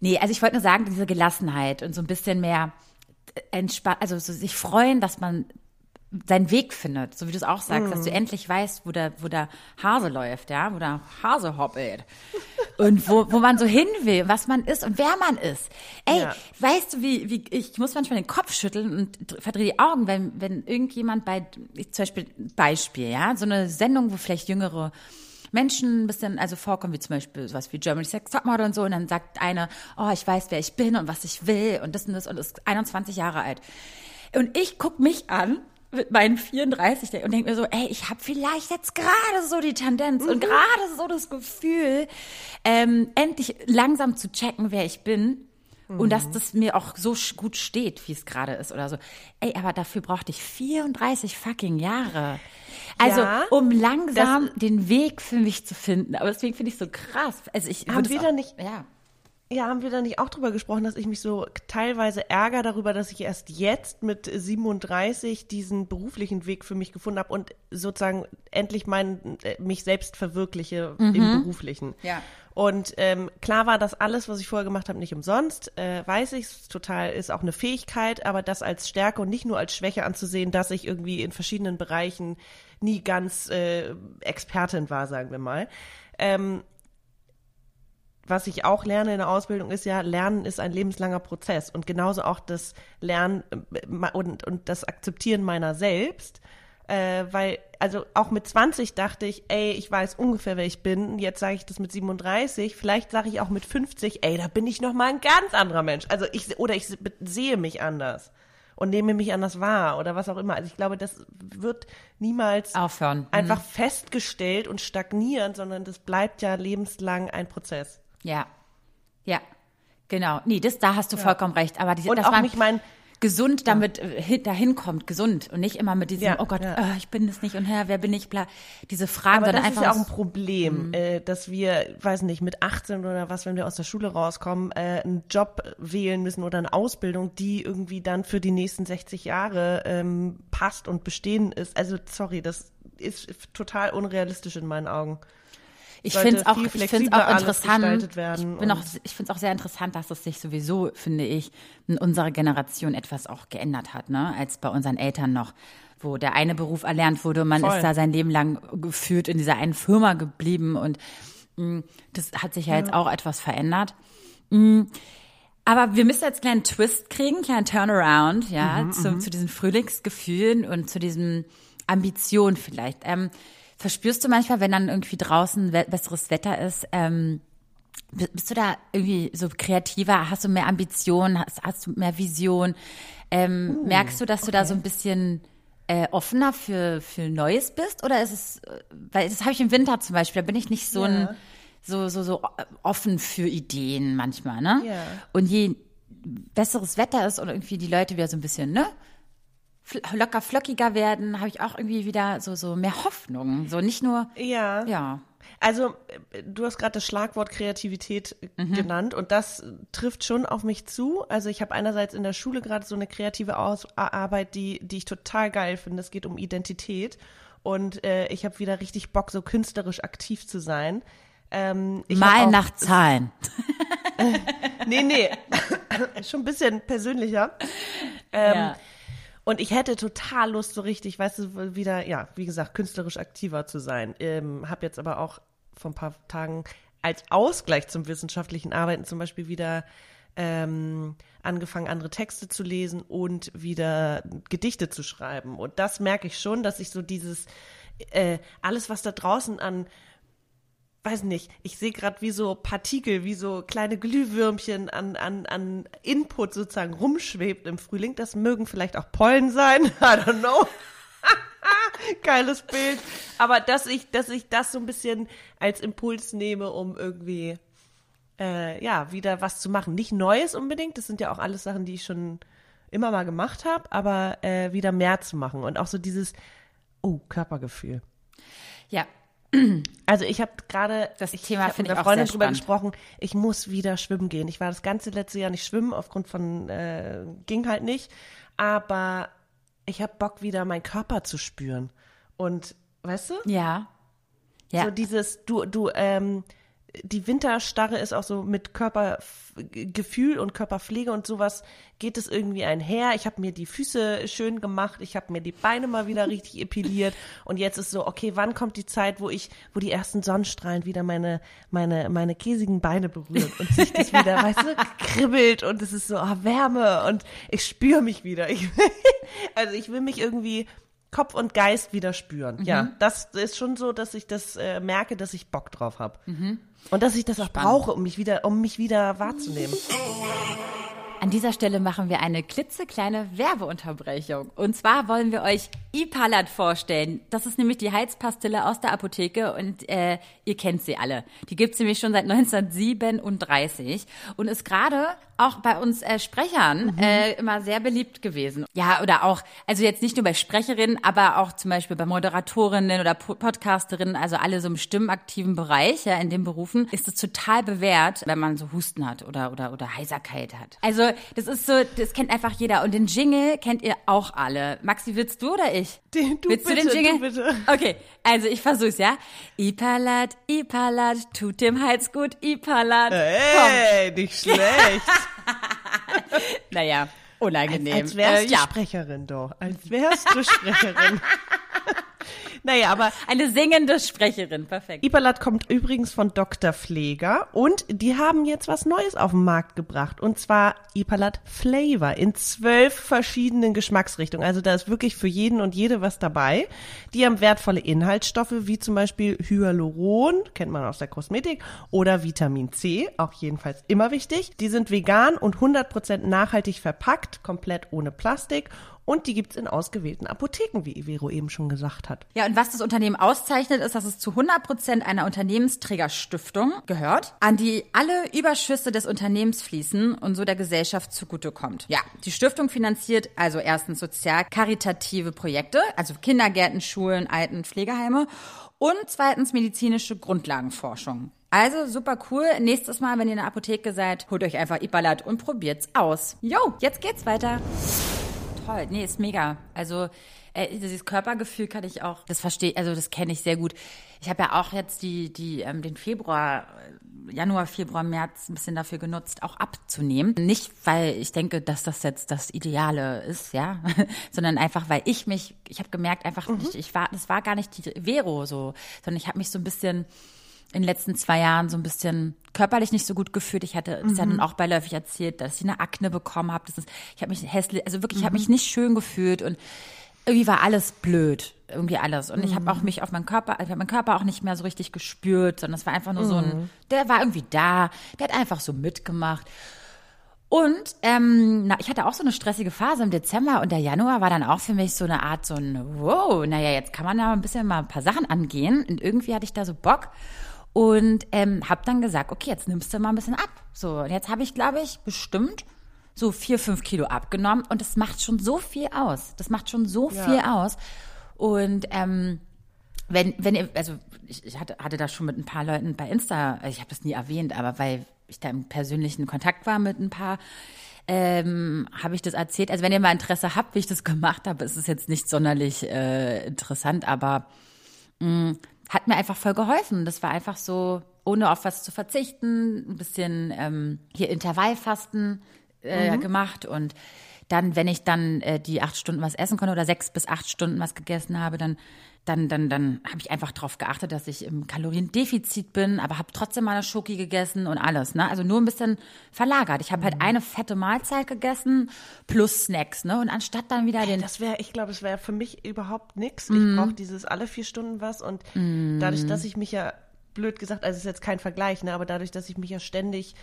Nee, also ich wollte nur sagen, diese Gelassenheit und so ein bisschen mehr entspannt, also so sich freuen, dass man seinen Weg findet, so wie du es auch sagst, dass du endlich weißt, wo der, wo der Hase läuft, ja, wo der Hase hoppelt. Und wo, wo man so hin will, was man ist und wer man ist. Ey, Ja. weißt du, wie, wie, ich muss manchmal den Kopf schütteln und dr- verdrehe die Augen, wenn, wenn irgendjemand bei, ich, zum Beispiel, Beispiel, ja, so eine Sendung, wo vielleicht jüngere Menschen ein bisschen, also vorkommen, wie zum Beispiel sowas wie Germany Sex Topmodel und so, und dann sagt eine, oh, ich weiß, wer ich bin und was ich will und das und das und ist 21 Jahre alt. Und ich guck mich an mit meinen 34 und denke mir so, ey, ich habe vielleicht jetzt gerade so die Tendenz und gerade so das Gefühl, ähm, endlich langsam zu checken, wer ich bin. Und dass das mir auch so gut steht, wie es gerade ist oder so. Ey, aber dafür brauchte ich 34 fucking Jahre. Also, Ja, um langsam den Weg für mich zu finden. Aber deswegen finde ich so krass. Also ich Haben wir da nicht- Ja. Ja, haben wir da nicht auch drüber gesprochen, dass ich mich so teilweise ärgere darüber, dass ich erst jetzt mit 37 diesen beruflichen Weg für mich gefunden habe und sozusagen endlich mein, äh, mich selbst verwirkliche im beruflichen. Ja. Und ähm, klar war das alles, was ich vorher gemacht habe, nicht umsonst. Äh, weiß ich, ist total ist auch eine Fähigkeit, aber das als Stärke und nicht nur als Schwäche anzusehen, dass ich irgendwie in verschiedenen Bereichen nie ganz äh, Expertin war, sagen wir mal. Ähm, was ich auch lerne in der Ausbildung ist ja, Lernen ist ein lebenslanger Prozess und genauso auch das Lernen äh, und, und das Akzeptieren meiner selbst. Äh, weil, also auch mit 20 dachte ich, ey, ich weiß ungefähr, wer ich bin. Jetzt sage ich das mit 37. Vielleicht sage ich auch mit 50, ey, da bin ich noch mal ein ganz anderer Mensch. Also ich, oder ich se- sehe mich anders und nehme mich anders wahr oder was auch immer. Also ich glaube, das wird niemals Aufhören. einfach festgestellt und stagnieren, sondern das bleibt ja lebenslang ein Prozess. Ja. Ja. Genau. Nee, das, da hast du vollkommen recht. Aber diese, Und dass auch nicht mein- gesund damit äh, hin- dahin kommt, gesund und nicht immer mit diesem, Ja, oh Gott, ja. äh, ich bin es nicht und Herr, wer bin ich, bla, diese Fragen, Aber das ist einfach ja auch ein Problem, äh, dass wir, weiß nicht, mit 18 oder was, wenn wir aus der Schule rauskommen, äh, einen Job wählen müssen oder eine Ausbildung, die irgendwie dann für die nächsten 60 Jahre ähm, passt und bestehen ist. Also sorry, das ist total unrealistisch in meinen Augen. Ich finde es auch, ich find's auch interessant. ich bin auch, ich finde es auch sehr interessant, dass es sich sowieso, finde ich, in unserer Generation etwas auch geändert hat, ne, als bei unseren Eltern noch, wo der eine Beruf erlernt wurde und man Voll. ist da sein Leben lang geführt in dieser einen Firma geblieben und mh, das hat sich ja, jetzt auch etwas verändert. Mh, aber wir müssen jetzt einen kleinen Twist kriegen, einen kleinen Turnaround, ja, Mhm, zu, zu diesen Frühlingsgefühlen und zu diesen Ambitionen vielleicht. Ähm, verspürst du manchmal, wenn dann irgendwie draußen besseres Wetter ist, ähm, bi- bist du da irgendwie so kreativer? Hast du mehr Ambitionen? Hast, hast du mehr Vision? Ähm, merkst du, dass du da so ein bisschen äh, offener für, für Neues bist? Oder ist es, äh, weil das habe ich im Winter zum Beispiel, da bin ich nicht so ein, so, so, so offen für Ideen manchmal, ne? Ja. Und je besseres Wetter ist und irgendwie die Leute wieder so ein bisschen, ne? Locker flockiger werden, habe ich auch irgendwie wieder so so mehr Hoffnung, so nicht nur Ja. ja. Also, äh, du hast gerade das Schlagwort Kreativität äh, Mhm. genannt und das äh, trifft schon auf mich zu. Also, ich habe einerseits in der Schule gerade so eine kreative Aus Arbeit, die, die ich total geil finde. Es geht um Identität und äh, ich habe wieder richtig Bock, so künstlerisch aktiv zu sein. Ähm, Mal auch- nach Zahlen. Nee, nee. Schon ein bisschen persönlicher. Ähm, ja. Und ich hätte total Lust, so richtig, weißt du, wieder, ja, wie gesagt, künstlerisch aktiver zu sein. Ähm, hab jetzt aber auch vor ein paar Tagen als Ausgleich zum wissenschaftlichen Arbeiten zum Beispiel wieder ähm, angefangen, andere Texte zu lesen und wieder Gedichte zu schreiben. Und das merke ich schon, dass ich so dieses, äh, alles, was da draußen an weiß nicht, ich sehe gerade wie so Partikel, wie so kleine Glühwürmchen an, an, an Input sozusagen rumschwebt im Frühling. Das mögen vielleicht auch Pollen sein, I don't know. Geiles Bild. Aber dass ich, dass ich das so ein bisschen als Impuls nehme, um irgendwie äh, ja, wieder was zu machen. Nicht Neues unbedingt, das sind ja auch alles Sachen, die ich schon immer mal gemacht habe, aber äh, wieder mehr zu machen. Und auch so dieses, oh, Körpergefühl. Ja. Also ich habe gerade Das ich, Thema ich mit ich einer auch Freundin sehr drüber spannend. gesprochen, ich muss wieder schwimmen gehen. Ich war das ganze letzte Jahr nicht schwimmen, aufgrund von, äh, ging halt nicht. Aber ich habe Bock wieder meinen Körper zu spüren. Und weißt du? Ja. Ja. So dieses, du, du, ähm, die Winterstarre ist auch so mit Körpergefühl und Körperpflege und sowas geht es irgendwie einher. Ich habe mir die Füße schön gemacht, ich habe mir die Beine mal wieder richtig epiliert und jetzt ist so, okay, wann kommt die Zeit, wo ich, wo die ersten Sonnenstrahlen wieder meine, meine, meine käsigen Beine berühren und sich das wieder, weißt du, kribbelt und es ist so ah, Wärme und ich spüre mich wieder. Ich, also ich will mich irgendwie Kopf und Geist wieder spüren. Ja, das ist schon so, dass ich das äh, merke, dass ich Bock drauf habe. Und dass ich das auch brauche, um mich wieder, um mich wieder wahrzunehmen. An dieser Stelle machen wir eine klitzekleine Werbeunterbrechung. Und zwar wollen wir euch Ipalat vorstellen. Das ist nämlich die Heizpastille aus der Apotheke und äh, ihr kennt sie alle. Die gibt's nämlich schon seit 1937 und ist gerade auch bei uns äh, Sprechern äh, immer sehr beliebt gewesen. Ja, oder auch, also jetzt nicht nur bei Sprecherinnen, aber auch zum Beispiel bei Moderatorinnen oder Po- Podcasterinnen, also alle so im stimmaktiven Bereich, ja, in den Berufen, ist es total bewährt, wenn man so Husten hat oder, oder, oder Heiserkeit hat. Also, das ist so, das kennt einfach jeder. Und den Jingle kennt ihr auch alle. Maxi, willst du oder ich? Den- du willst bitte, du den Jingle? du bitte. Okay, also ich versuch's, ja. Ipalat, Ipalat, tut dem Hals gut, Ipalat. Hey, nicht schlecht. Naja, unangenehm. Als wärst Äh, du ja. Sprecherin doch. Als wärst du Sprecherin. naja, aber Eine singende Sprecherin, perfekt. Iberlat kommt übrigens von Dr. Pfleger und die haben jetzt was Neues auf den Markt gebracht und zwar Iberlat Flavor in zwölf verschiedenen Geschmacksrichtungen. Also da ist wirklich für jeden und jede was dabei. Die haben wertvolle Inhaltsstoffe wie zum Beispiel Hyaluron, kennt man aus der Kosmetik, oder Vitamin C, auch jedenfalls immer wichtig. Die sind vegan und 100% nachhaltig verpackt, komplett ohne Plastik und die gibt's in ausgewählten Apotheken, wie Ivero eben schon gesagt hat. Ja, und was das Unternehmen auszeichnet, ist, dass es zu 100 Prozent einer Unternehmensträgerstiftung gehört, an die alle Überschüsse des Unternehmens fließen und so der Gesellschaft zugutekommt. Ja, die Stiftung finanziert also erstens sozial-karitative Projekte, also Kindergärten, Schulen, Alten- und Pflegeheime und zweitens medizinische Grundlagenforschung. Also super cool. Nächstes Mal, wenn ihr in der Apotheke seid, holt euch einfach Ipalat und probiert's aus. Jo, jetzt geht's weiter toll. Nee, ist mega. Also äh, dieses Körpergefühl kann ich auch, das verstehe, also das kenne ich sehr gut. Ich habe ja auch jetzt die, die, ähm, den Februar, äh, Januar, Februar, März ein bisschen dafür genutzt, auch abzunehmen. Nicht, weil ich denke, dass das jetzt das Ideale ist, ja, sondern einfach, weil ich mich, ich habe gemerkt, einfach, ich, ich war, das war gar nicht die Vero so, sondern ich habe mich so ein bisschen in den letzten zwei Jahren so ein bisschen körperlich nicht so gut gefühlt. Ich hatte das ja dann auch beiläufig erzählt, dass ich eine Akne bekommen habe. Das ist, ich habe mich hässlich, also wirklich, ich habe mich nicht schön gefühlt und irgendwie war alles blöd, irgendwie alles. Und ich habe auch mich auf meinen Körper, ich habe meinen Körper auch nicht mehr so richtig gespürt, sondern es war einfach nur so ein, der war irgendwie da, der hat einfach so mitgemacht. Und ähm, na, ich hatte auch so eine stressige Phase im Dezember und der Januar war dann auch für mich so eine Art so ein Wow, naja, jetzt kann man ja ein bisschen mal ein paar Sachen angehen und irgendwie hatte ich da so Bock und ähm, habe dann gesagt, okay, jetzt nimmst du mal ein bisschen ab. So, und jetzt habe ich, glaube ich, bestimmt so vier, fünf Kilo abgenommen und das macht schon so viel aus. Das macht schon so Ja. viel aus. Und ähm, wenn, wenn ihr, also ich, ich hatte, hatte da schon mit ein paar Leuten bei Insta, also ich habe das nie erwähnt, aber weil ich da im persönlichen Kontakt war mit ein paar, ähm, habe ich das erzählt. Also wenn ihr mal Interesse habt, wie ich das gemacht habe, ist es jetzt nicht sonderlich äh, interessant, aber mh, hat mir einfach voll geholfen. Das war einfach so, ohne auf was zu verzichten, ein bisschen ähm, hier Intervallfasten äh, gemacht und dann, wenn ich dann äh, die acht Stunden was essen konnte oder sechs bis acht Stunden was gegessen habe, dann dann, dann, dann habe ich einfach darauf geachtet, dass ich im Kaloriendefizit bin, aber habe trotzdem mal eine Schoki gegessen und alles. Ne? Also nur ein bisschen verlagert. Ich habe halt eine fette Mahlzeit gegessen plus Snacks. Ne? Und anstatt dann wieder den Das wäre, ich glaube, es wäre für mich überhaupt nix. Mhm. Ich brauche dieses alle vier Stunden was und dadurch, dass ich mich ja blöd gesagt, also es ist jetzt kein Vergleich, ne, aber dadurch, dass ich mich ja ständig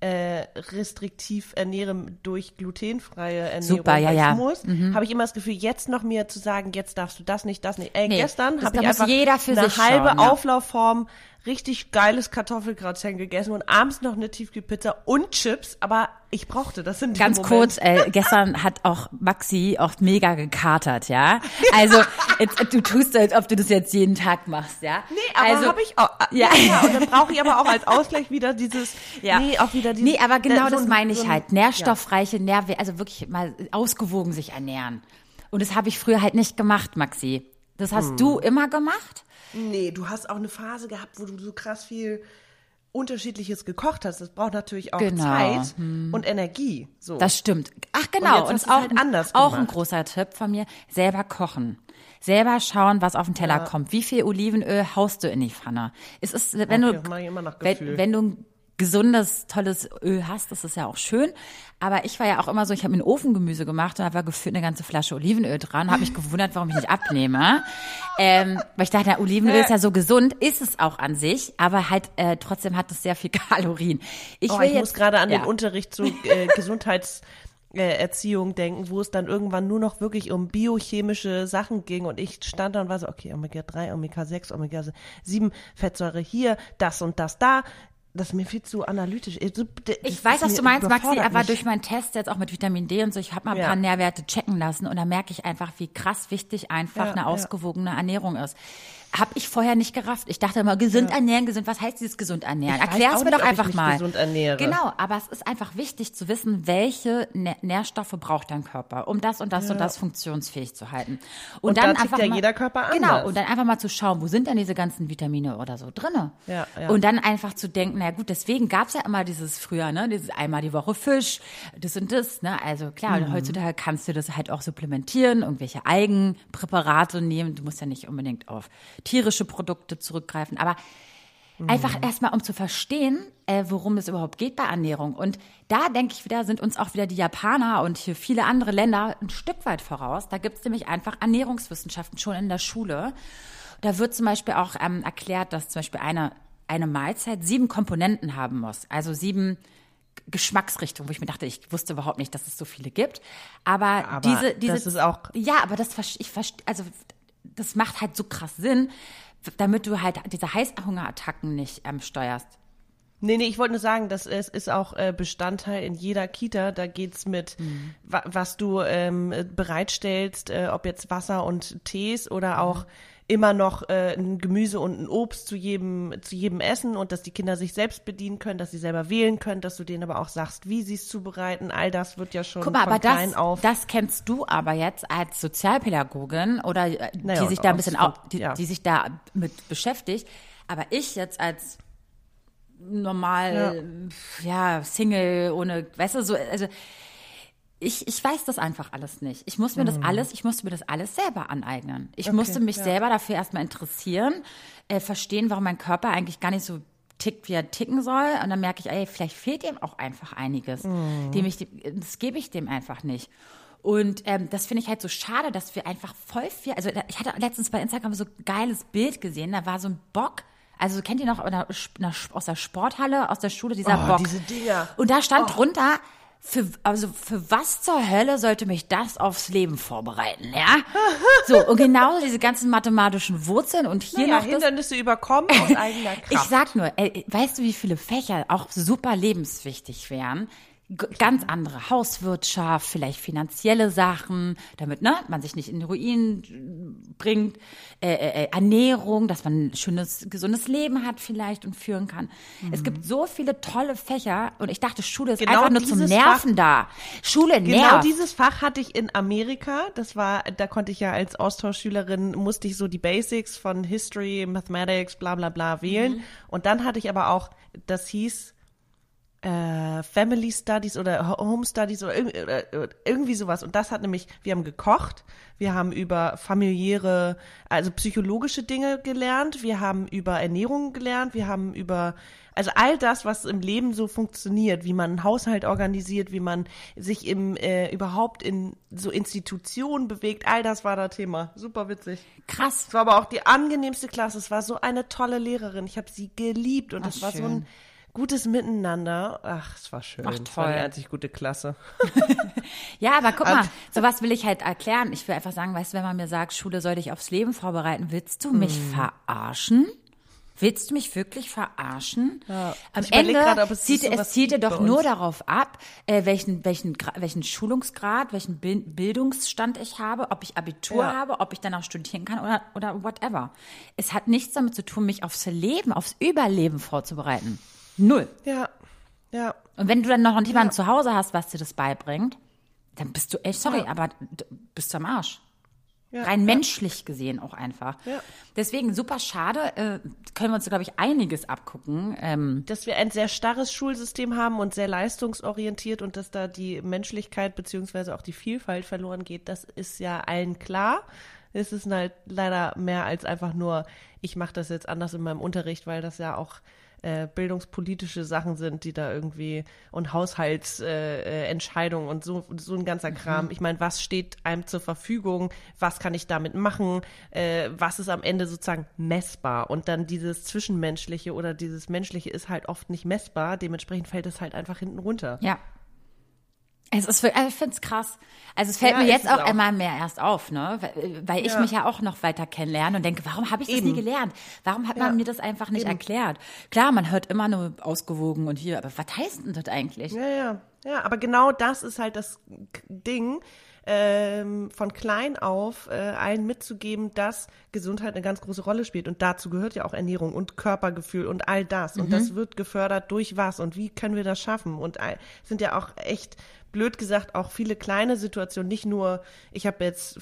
äh, restriktiv ernähre durch glutenfreie Ernährung, Super, ja, ja. muss, habe ich immer das Gefühl, jetzt noch mir zu sagen, jetzt darfst du das nicht, das nicht. Ey, Nee, gestern habe ich einfach jeder für eine halbe schauen. Auflaufform, richtig geiles Kartoffelgratin gegessen und abends noch eine Tiefkühlpizza und Chips, aber ich brauchte das in dem Ganz Moment. kurz, äh, gestern hat auch Maxi auch mega gekatert, ja. Also jetzt, du tust so, als ob du das jetzt jeden Tag machst, ja. Nee, aber also, habe ich auch. Ja. Ja. ja, und dann brauche ich aber auch als Ausgleich wieder dieses, Ja. nee, auch wieder dieses. Nee, aber genau äh, so das ein- meine ich so halt. Nährstoffreiche, Nährwe also wirklich mal ausgewogen sich ernähren. Und das habe ich früher halt nicht gemacht, Maxi. Das hast Hm. du immer gemacht? Nee, du hast auch eine Phase gehabt, wo du so krass viel Unterschiedliches gekocht hast. Das braucht natürlich auch Genau. Zeit und Energie. So. Das stimmt. Ach Und genau. Und, du's auch, halt anders auch ein großer Tipp von mir. Selber kochen. Selber schauen, was auf den Teller kommt. Wie viel Olivenöl haust du in die Pfanne? Es ist, wenn Okay, du, das mach ich immer nach wenn, wenn du ein gesundes, tolles Öl hast, das ist ja auch schön. Aber ich war ja auch immer so, ich habe mir ein Ofengemüse gemacht und da war gefühlt eine ganze Flasche Olivenöl dran, habe mich gewundert, warum ich nicht abnehme. Ähm, weil ich dachte, na, Olivenöl ist ja so gesund, ist es auch an sich, aber halt äh, trotzdem hat es sehr viel Kalorien. Ich oh, will ich jetzt, muss gerade an ja. den Unterricht zu äh, Gesundheits äh, Erziehung denken, wo es dann irgendwann nur noch wirklich um biochemische Sachen ging und ich stand da und war so, okay, Omega 3, Omega 6, Omega 7, Fettsäure hier, das und das da. Das ist mir viel zu analytisch. Ich, Ich weiß, was du meinst, Maxi, aber durch meinen Test jetzt auch mit Vitamin D und so, ich habe mal ein Ja. paar Nährwerte checken lassen und da merke ich einfach, wie krass wichtig einfach Ja, eine ja. ausgewogene Ernährung ist. Hab ich vorher nicht gerafft. Ich dachte immer, gesund ernähren, gesund. Was heißt dieses gesund ernähren? Erklär's auch mir nicht, doch einfach mal. gesund ernähre. Genau, aber es ist einfach wichtig zu wissen, welche Nä- Nährstoffe braucht dein Körper, um das und das und das funktionsfähig zu halten. Und, Und dann da einfach ja mal, jeder Körper Genau, anders. und dann einfach mal zu schauen, wo sind denn diese ganzen Vitamine oder so drinne? Ja, ja. Und dann einfach zu denken, na gut, deswegen gab's ja immer dieses früher, ne, dieses einmal die Woche Fisch, das und das, ne? Also klar, Mhm. heutzutage kannst du das halt auch supplementieren, irgendwelche Eigenpräparate nehmen. Du musst ja nicht unbedingt auf tierische Produkte zurückgreifen, aber Mhm. Einfach erstmal, um zu verstehen, äh, worum es überhaupt geht bei Ernährung. Und da denke ich wieder, sind uns auch wieder die Japaner und hier viele andere Länder ein Stück weit voraus. Da gibt es nämlich einfach Ernährungswissenschaften schon in der Schule. Da wird zum Beispiel auch ähm, erklärt, dass zum Beispiel eine, eine Mahlzeit sieben Komponenten haben muss. Also sieben G- Geschmacksrichtungen, wo ich mir dachte, ich wusste überhaupt nicht, dass es so viele gibt. Aber, Aber diese, diese, das ist auch- ja, aber das, ich verstehe, also das macht halt so krass Sinn, damit du halt diese Heißhungerattacken nicht ähm, steuerst. Nee, nee, ich wollte nur sagen, dass es ist auch äh, Bestandteil in jeder Kita. Da geht's mit, Mhm. wa was du ähm, bereitstellst, äh, ob jetzt Wasser und Tees oder Mhm. Auch immer noch äh, ein Gemüse und ein Obst zu jedem, zu jedem Essen und dass die Kinder sich selbst bedienen können, dass sie selber wählen können, dass du denen aber auch sagst, wie sie es zubereiten. All das wird ja schon Guck mal, von aber klein das, auf. das kennst du aber jetzt als Sozialpädagogin oder äh, Naja, die sich da ein auch bisschen, von- au- die, ja. die sich da mit beschäftigt. Aber ich jetzt als normal, ja, Single, ohne, weißt du, so, also ich, ich weiß das einfach alles nicht. Ich muss mir das alles, ich musste mir das alles selber aneignen. Ich musste mich ja. selber dafür erstmal interessieren, äh, verstehen, warum mein Körper eigentlich gar nicht so tickt, wie er ticken soll. Und dann merke ich, ey, vielleicht fehlt ihm auch einfach einiges. Dem ich, das gebe ich dem einfach nicht. Und ähm, das finde ich halt so schade, dass wir einfach voll viel, also ich hatte letztens bei Instagram so ein geiles Bild gesehen, da war so ein Bock, also kennt ihr noch aus der Sporthalle, aus der Schule, dieser Oh, Bock. diese Dinger. Und da stand drunter, für, also für was zur Hölle sollte mich das aufs Leben vorbereiten, ja? So, und genauso diese ganzen mathematischen Wurzeln und hier Naja, noch das. Hindernisse überkommen aus eigener Kraft. Ich sag nur, ey, weißt du, wie viele Fächer auch super lebenswichtig wären? Ganz andere Hauswirtschaft, vielleicht finanzielle Sachen, damit ne, man sich nicht in den Ruin bringt, äh, äh, äh, Ernährung, dass man ein schönes, gesundes Leben hat vielleicht und führen kann. Es gibt so viele tolle Fächer und ich dachte, Schule ist Genau einfach nur zum Nerven da. Schule Genau nervt. dieses Fach hatte ich in Amerika. Das war, da konnte ich ja als Austauschschülerin, musste ich so die Basics von History, Mathematics, bla bla bla wählen. Mhm. Und dann hatte ich aber auch, das hieß äh, Family Studies oder Home Studies oder, irg oder irgendwie sowas. Und das hat nämlich, wir haben gekocht, wir haben über familiäre, also psychologische Dinge gelernt, wir haben über Ernährung gelernt, wir haben über, also all das, was im Leben so funktioniert, wie man einen Haushalt organisiert, wie man sich im äh, überhaupt in so Institutionen bewegt, all das war da Thema. Super witzig. Krass. Es war aber auch die angenehmste Klasse. Es war so eine tolle Lehrerin. Ich habe sie geliebt und Ach, es war so ein gutes Miteinander. Ach, es war schön. Ach, Es war eine toll. einzig gute Klasse. Ja, aber guck mal, sowas will ich halt erklären. Ich will einfach sagen, weißt du, wenn man mir sagt, Schule soll dich aufs Leben vorbereiten, willst du mich Hm. verarschen? Willst du mich wirklich verarschen? Ja. Am Ende grad, es zieht es zieht dir doch nur darauf ab, äh, welchen, welchen, welchen Schulungsgrad, welchen Bil- Bildungsstand ich habe, ob ich Abitur Ja. habe, ob ich danach studieren kann oder, oder whatever. Es hat nichts damit zu tun, mich aufs Leben, aufs Überleben vorzubereiten. Null. Ja, ja. Und wenn du dann noch jemanden zu Hause hast, was dir das beibringt, dann bist du echt, sorry, aber d- bist du am Arsch. Ja, Rein ja. menschlich gesehen auch einfach. Ja. Deswegen super schade, äh, können wir uns, glaube ich, einiges abgucken. Ähm, Dass wir ein sehr starres Schulsystem haben und sehr leistungsorientiert und dass da die Menschlichkeit beziehungsweise auch die Vielfalt verloren geht, das ist ja allen klar. Es ist halt leider mehr als einfach nur, ich mache das jetzt anders in meinem Unterricht, weil das ja auch äh, bildungspolitische Sachen sind, die da irgendwie und Haushaltsentscheidungen äh, und so so ein ganzer Kram. Ich meine, was steht einem zur Verfügung? Was kann ich damit machen? Äh, was ist am Ende sozusagen messbar? Und dann dieses zwischenmenschliche oder dieses menschliche ist halt oft nicht messbar. Dementsprechend fällt es halt einfach hinten runter. ja. Es ist, also ich finde es krass. Also es fällt Ja, mir jetzt auch, auch. immer mehr erst auf, ne? Weil, ich Ja. mich ja auch noch weiter kennenlerne und denke, warum habe ich das Eben. nie gelernt? Warum hat man Ja. mir das einfach nicht Eben. erklärt? Klar, man hört immer nur ausgewogen und hier, aber was heißt denn das eigentlich? Ja, ja, ja, aber genau das ist halt das Ding, ähm, von klein auf äh, allen mitzugeben, dass Gesundheit eine ganz große Rolle spielt. Und dazu gehört ja auch Ernährung und Körpergefühl und all das. Und das wird gefördert durch was und wie können wir das schaffen? Und all, sind ja auch echt, blöd gesagt, auch viele kleine Situationen, nicht nur, ich habe jetzt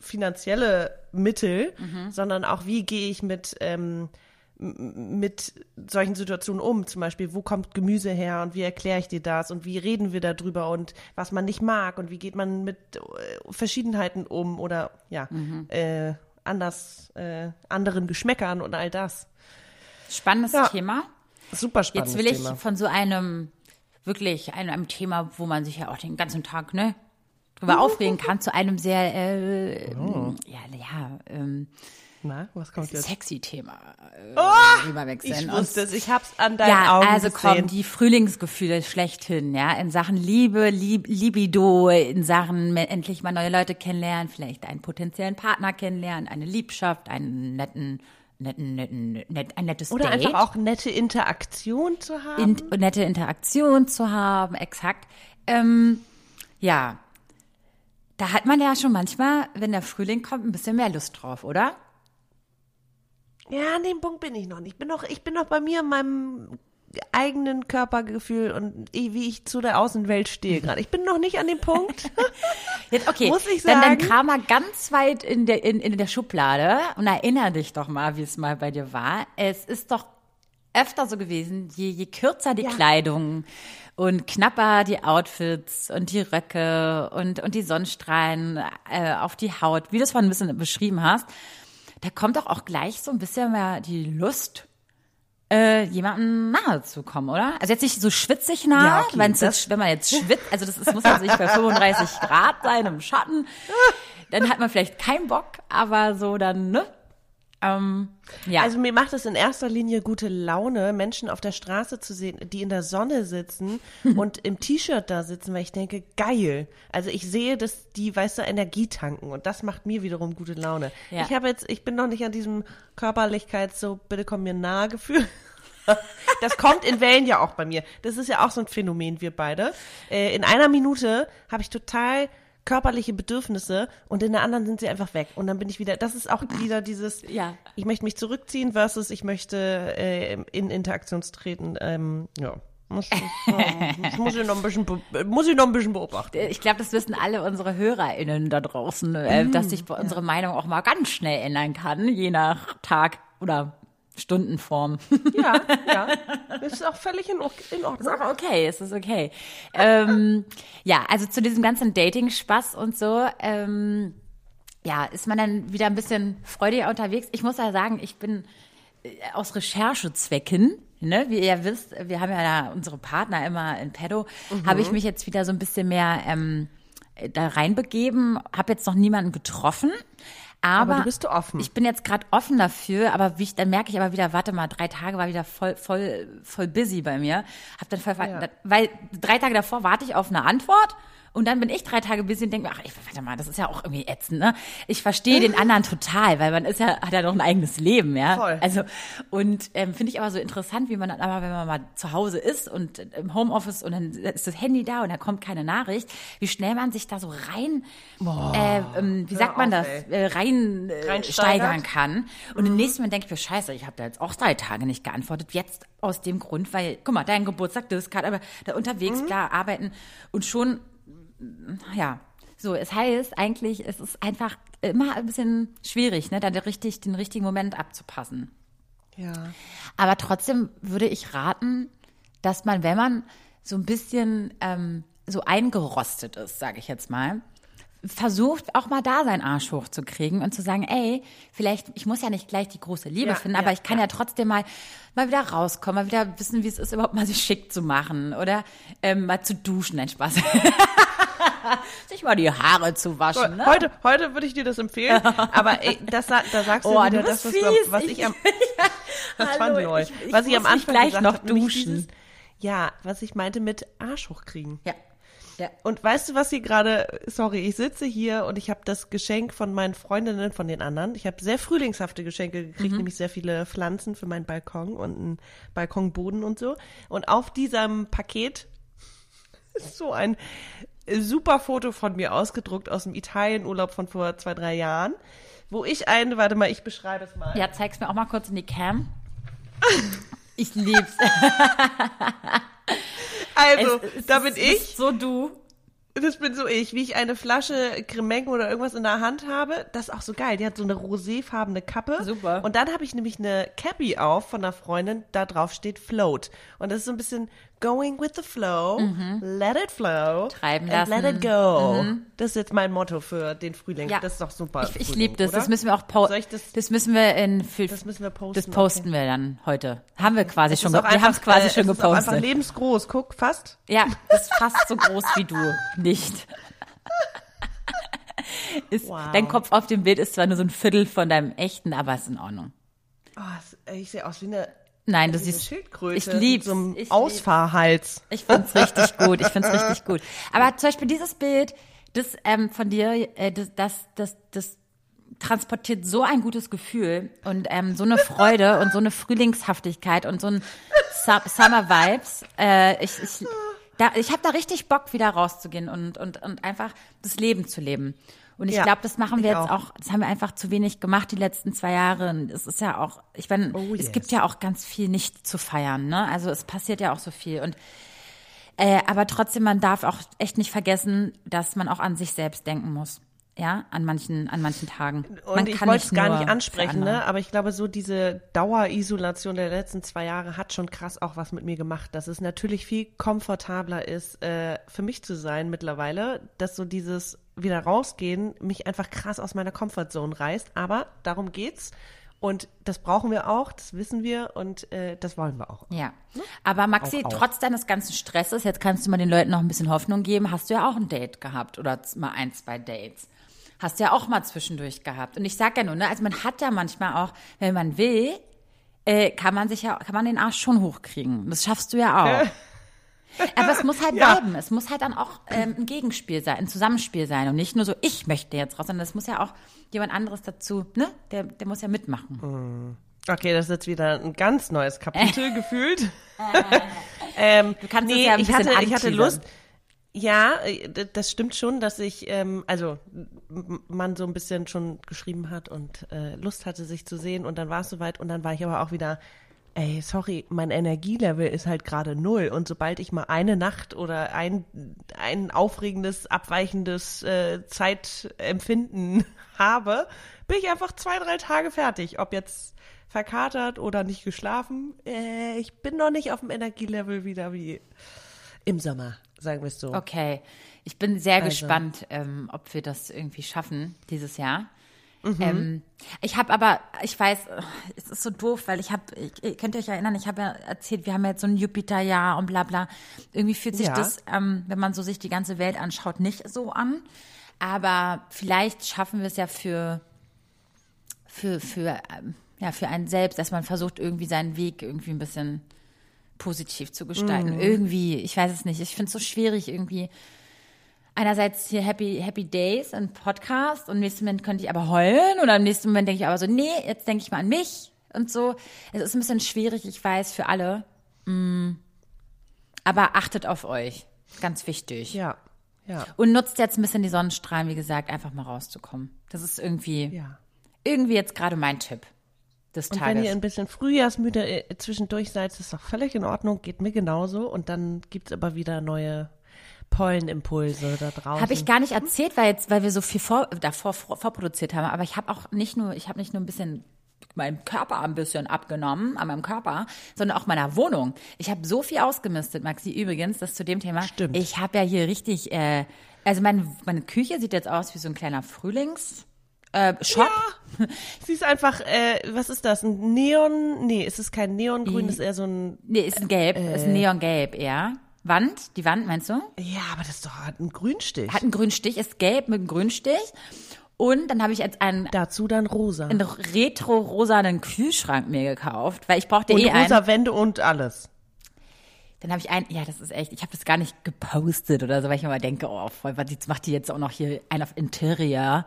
finanzielle Mittel, sondern auch, wie gehe ich mit ähm, mit solchen Situationen um? Zum Beispiel, wo kommt Gemüse her und wie erkläre ich dir das und wie reden wir darüber und was man nicht mag und wie geht man mit äh, Verschiedenheiten um oder ja, äh, anders, äh, anderen Geschmäckern und all das. Spannendes Ja. Thema. Super spannendes Jetzt will ich Thema. von so einem, wirklich einem, einem Thema, wo man sich ja auch den ganzen Tag, ne, drüber aufregen kann, zu einem sehr, äh, Oh. ja, ja, ähm, Na, was kommt jetzt? sexy Thema äh, Ich rüberwechseln. wusste es, ich hab's an deinen ja, Augen also gesehen. komm, die Frühlingsgefühle schlechthin, ja, in Sachen Liebe, Lieb, Libido, in Sachen endlich mal neue Leute kennenlernen, vielleicht einen potenziellen Partner kennenlernen, eine Liebschaft, einen netten, netten, netten, net, ein nettes Oder Date. einfach auch nette Interaktion zu haben. in, nette Interaktion zu haben, exakt. Ähm, ja, da hat man ja schon manchmal, wenn der Frühling kommt, ein bisschen mehr Lust drauf, oder? Ja, an dem Punkt bin ich noch nicht. Ich bin noch, ich bin noch bei mir in meinem eigenen Körpergefühl und wie ich zu der Außenwelt stehe gerade. Ich bin noch nicht an dem Punkt. Jetzt, okay, Muss ich dann, dann sagen. kam er ganz weit in der, in, in der Schublade und erinnere dich doch mal, wie es mal bei dir war. Es ist doch öfter so gewesen, je, je kürzer die Ja. Kleidung und knapper die Outfits und die Röcke und, und die Sonnenstrahlen äh, auf die Haut, wie du es vorhin ein bisschen beschrieben hast, da kommt doch auch gleich so ein bisschen mehr die Lust, äh, jemandem nahe zu kommen, oder? Also jetzt nicht so schwitzig nahe, Ja, okay, wenn's jetzt, wenn man jetzt schwitzt, also das ist, muss nicht bei 35 Grad sein im Schatten, dann hat man vielleicht keinen Bock, aber so dann, ne? Ähm, ja. Also mir macht es in erster Linie gute Laune, Menschen auf der Straße zu sehen, die in der Sonne sitzen und im T-Shirt da sitzen, weil ich denke, geil. Also ich sehe, dass die, weißt du, Energie tanken und das macht mir wiederum gute Laune. Ja. Ich habe jetzt, ich bin noch nicht an diesem Körperlichkeits so, bitte komm mir nahe Gefühl. Das kommt in Wellen ja auch bei mir. Das ist ja auch so ein Phänomen, wir beide. Äh, in einer Minute habe ich total körperliche Bedürfnisse und in der anderen sind sie einfach weg. Und dann bin ich wieder, das ist auch wieder dieses, Ja. ich möchte mich zurückziehen versus ich möchte äh, in Interaktion treten. Ähm, ja. Muss, das muss, ich noch ein bisschen, muss ich noch ein bisschen beobachten. ich glaube, das wissen alle unsere HörerInnen da draußen, äh, dass sich unsere Meinung auch mal ganz schnell ändern kann, je nach Tag oder Stundenform. Ja, ja. Das ist auch völlig in, in Ordnung. Ist auch okay, es ist okay. ähm, ja, also zu diesem ganzen Dating-Spaß und so, ähm, ja, ist man dann wieder ein bisschen freudiger unterwegs. Ich muss ja sagen, ich bin äh, aus Recherchezwecken, ne, wie ihr wisst, wir haben ja da unsere Partner immer in Pedo, mhm. habe ich mich jetzt wieder so ein bisschen mehr ähm, da reinbegeben, habe jetzt noch niemanden getroffen. Aber, aber du bist du offen. Ich bin jetzt gerade offen dafür, aber wie ich, dann merke ich aber wieder, warte mal, drei Tage war wieder voll, voll, voll busy bei mir. Hab dann voll, ja. weil drei Tage davor warte ich auf eine Antwort und dann bin ich drei Tage busy und denke mir, ach, ich, warte mal, das ist ja auch irgendwie ätzend, ne? Ich verstehe den anderen total, weil man ist ja, hat ja noch ein eigenes Leben, ja. Voll. Also, und ähm, finde ich aber so interessant, wie man dann aber, wenn man mal zu Hause ist und im Homeoffice und dann ist das Handy da und da kommt keine Nachricht, wie schnell man sich da so rein, Boah, äh, ähm, wie sagt man auf, das, äh, rein äh, steigern kann. Und mhm. im nächsten Moment denke ich mir, scheiße, ich habe da jetzt auch drei Tage nicht geantwortet. Jetzt aus dem Grund, weil, guck mal, dein Geburtstag, das gerade, aber da unterwegs, mhm. klar, arbeiten und schon ja, so, es heißt eigentlich, es ist einfach immer ein bisschen schwierig, ne, da richtig, den richtigen Moment abzupassen. Ja. Aber trotzdem würde ich raten, dass man, wenn man so ein bisschen ähm, so eingerostet ist, sage ich jetzt mal, versucht auch mal da seinen Arsch hochzukriegen und zu sagen, ey, vielleicht, ich muss ja nicht gleich die große Liebe ja, finden, ja, aber ich kann ja. ja. trotzdem mal mal wieder rauskommen, mal wieder wissen, wie es ist, überhaupt mal sich schick zu machen oder ähm, mal zu duschen, nein, Spaß. sich mal die Haare zu waschen. Ne? Heute, heute würde ich dir das empfehlen, aber ey, das, da sagst du oh, wieder das, was, was ich, ich am, das fand ich, ich, was ich am Anfang gleich gesagt noch hab, duschen. Dieses, ja, was ich meinte mit Arsch hochkriegen. Ja. Ja. Und weißt du, was hier gerade, sorry, ich sitze hier und ich habe das Geschenk von meinen Freundinnen, von den anderen. Ich habe sehr frühlingshafte Geschenke gekriegt, mhm. nämlich sehr viele Pflanzen für meinen Balkon und einen Balkonboden und so. Und auf diesem Paket ist so ein super Foto von mir ausgedruckt aus dem Italienurlaub von vor zwei, drei Jahren, wo ich eine, warte mal, ich beschreibe es mal. Ja, zeig's mir auch mal kurz in die Cam. ich lieb's. also, es, es, da bin ich. So du. Das bin so ich, wie ich eine Flasche Cremeng oder irgendwas in der Hand habe. Das ist auch so geil. Die hat so eine roséfarbene Kappe. Super. Und dann habe ich nämlich eine Cappy auf von einer Freundin, da drauf steht Float. Und das ist so ein bisschen going with the flow, mhm. let it flow, treiben lassen. let it go. Mhm. Das ist jetzt mein Motto für den Frühling. Ja. Das ist doch super. Ich, ich liebe das. Oder? Das müssen wir auch posten. Das, das, müssen wir in Das müssen wir posten. Das posten okay. wir dann heute. Haben wir quasi das schon. Wir haben es quasi äh, schon gepostet. Ist einfach lebensgroß. Guck, fast. Ja, das ist fast so groß wie du. Nicht. Ist, wow. Dein Kopf auf dem Bild ist zwar nur so ein Viertel von deinem echten, aber ist in Ordnung. Oh, ich sehe aus wie eine Nein, das ist Schildkröte. Ich lieb's. So einem ich Ausfahrhals. Ich find's richtig gut. Ich find's richtig gut. Aber zum Beispiel dieses Bild, das ähm, von dir, äh, das, das, das, das transportiert so ein gutes Gefühl und ähm, so eine Freude und so eine Frühlingshaftigkeit und so ein Summer Vibes. Äh, ich ich, da, ich habe da richtig Bock, wieder rauszugehen und, und, und einfach das Leben zu leben. Und ich ja, glaube, das machen wir jetzt auch. auch. das haben wir einfach zu wenig gemacht die letzten zwei Jahre. Es ist ja auch, ich meine, oh, yes. es gibt ja auch ganz viel nicht zu feiern, ne? Also es passiert ja auch so viel. Und äh, aber trotzdem, man darf auch echt nicht vergessen, dass man auch an sich selbst denken muss. Ja, an manchen, an manchen Tagen. Und man ich wollte es gar nicht ansprechen, ne? Aber ich glaube, so diese Dauerisolation der letzten zwei Jahre hat schon krass auch was mit mir gemacht, dass es natürlich viel komfortabler ist, äh, für mich zu sein mittlerweile, dass so dieses wieder rausgehen mich einfach krass aus meiner Comfortzone reißt. Aber darum geht's. Und das brauchen wir auch, das wissen wir und äh, das wollen wir auch. Ja. Ne? Aber Maxi, auch, auch. trotz deines ganzen Stresses, jetzt kannst du mal den Leuten noch ein bisschen Hoffnung geben, hast du ja auch ein Date gehabt oder mal ein, zwei Dates. Hast du ja auch mal zwischendurch gehabt. Und ich sag ja nur, ne, also man hat ja manchmal auch, wenn man will, äh, kann man sich ja, kann man den Arsch schon hochkriegen. Das schaffst du ja auch. Aber es muss halt ja. bleiben. Es muss halt dann auch ähm, ein Gegenspiel sein, ein Zusammenspiel sein und nicht nur so, ich möchte jetzt raus, sondern es muss ja auch jemand anderes dazu, ne? Der, der muss ja mitmachen. Hm. Okay, das ist jetzt wieder ein ganz neues Kapitel gefühlt. ähm, du kannst nee, es ja ein ich hatte, ich hatte Lust. Ja, äh, das stimmt schon, dass ich, ähm, also man so ein bisschen schon geschrieben hat und äh, Lust hatte, sich zu sehen und dann war es soweit und dann war ich aber auch wieder ey, sorry, mein Energielevel ist halt gerade null. Und sobald ich mal eine Nacht oder ein, ein aufregendes, abweichendes äh, Zeitempfinden habe, bin ich einfach zwei, drei Tage fertig. Ob jetzt verkatert oder nicht geschlafen. Äh, ich bin noch nicht auf dem Energielevel wieder wie im Sommer, sagen wir es so. Okay, ich bin sehr Also. gespannt, ähm, ob wir das irgendwie schaffen dieses Jahr. Mhm. Ähm, ich habe aber, ich weiß, es ist so doof, weil ich habe, ihr könnt ihr euch erinnern, ich habe ja erzählt, wir haben ja jetzt so ein Jupiterjahr und bla bla. Irgendwie fühlt sich Ja. das, ähm, wenn man so sich die ganze Welt anschaut, nicht so an. Aber vielleicht schaffen wir es ja für, für, für, ähm, ja, für einen selbst, dass man versucht, irgendwie seinen Weg irgendwie ein bisschen positiv zu gestalten. Mhm. Irgendwie, ich weiß es nicht. Ich finde es so schwierig irgendwie. Einerseits hier Happy, Happy Days, ein Podcast und im nächsten Moment könnte ich aber heulen oder im nächsten Moment denke ich aber so, nee, jetzt denke ich mal an mich und so. Es ist ein bisschen schwierig, ich weiß, für alle. Mm. Aber achtet auf euch. Ganz wichtig. Ja, ja, Und nutzt jetzt ein bisschen die Sonnenstrahlen, wie gesagt, einfach mal rauszukommen. Das ist irgendwie, ja. irgendwie jetzt gerade mein Tipp des Und Tages. wenn ihr ein bisschen frühjahrsmüde äh, zwischendurch seid, ist doch völlig in Ordnung, geht mir genauso. Und dann gibt's aber wieder neue Pollenimpulse da draußen. Habe ich gar nicht erzählt, weil jetzt, weil wir so viel vor, davor vor, vorproduziert haben. Aber ich habe auch nicht nur, ich habe nicht nur ein bisschen meinem Körper ein bisschen abgenommen, an meinem Körper, sondern auch meiner Wohnung. Ich habe so viel ausgemistet, Maxi. Übrigens, das zu dem Thema. Stimmt. Ich habe ja hier richtig, äh, also meine, meine Küche sieht jetzt aus wie so ein kleiner Frühlings. Äh, Shop. Sie ist einfach, äh, was ist das? Ein Neon? Nee, es ist kein Neongrün, es ist eher so ein. Nee, ist ein Gelb, ist ein Neongelb eher. Wand, die Wand meinst du? Ja, aber das ist doch ein Grünstich. Hat einen grünen Stich, ist gelb mit einem grünen Stich. Und dann habe ich jetzt einen, Dazu dann rosa. einen retro-rosanen Kühlschrank mir gekauft, weil ich brauchte Und eh einen. rosa Wände und alles. Dann habe ich einen, ja, das ist echt, ich habe das gar nicht gepostet oder so, weil ich mal denke, oh, voll, was jetzt macht die jetzt auch noch hier einen auf Interior.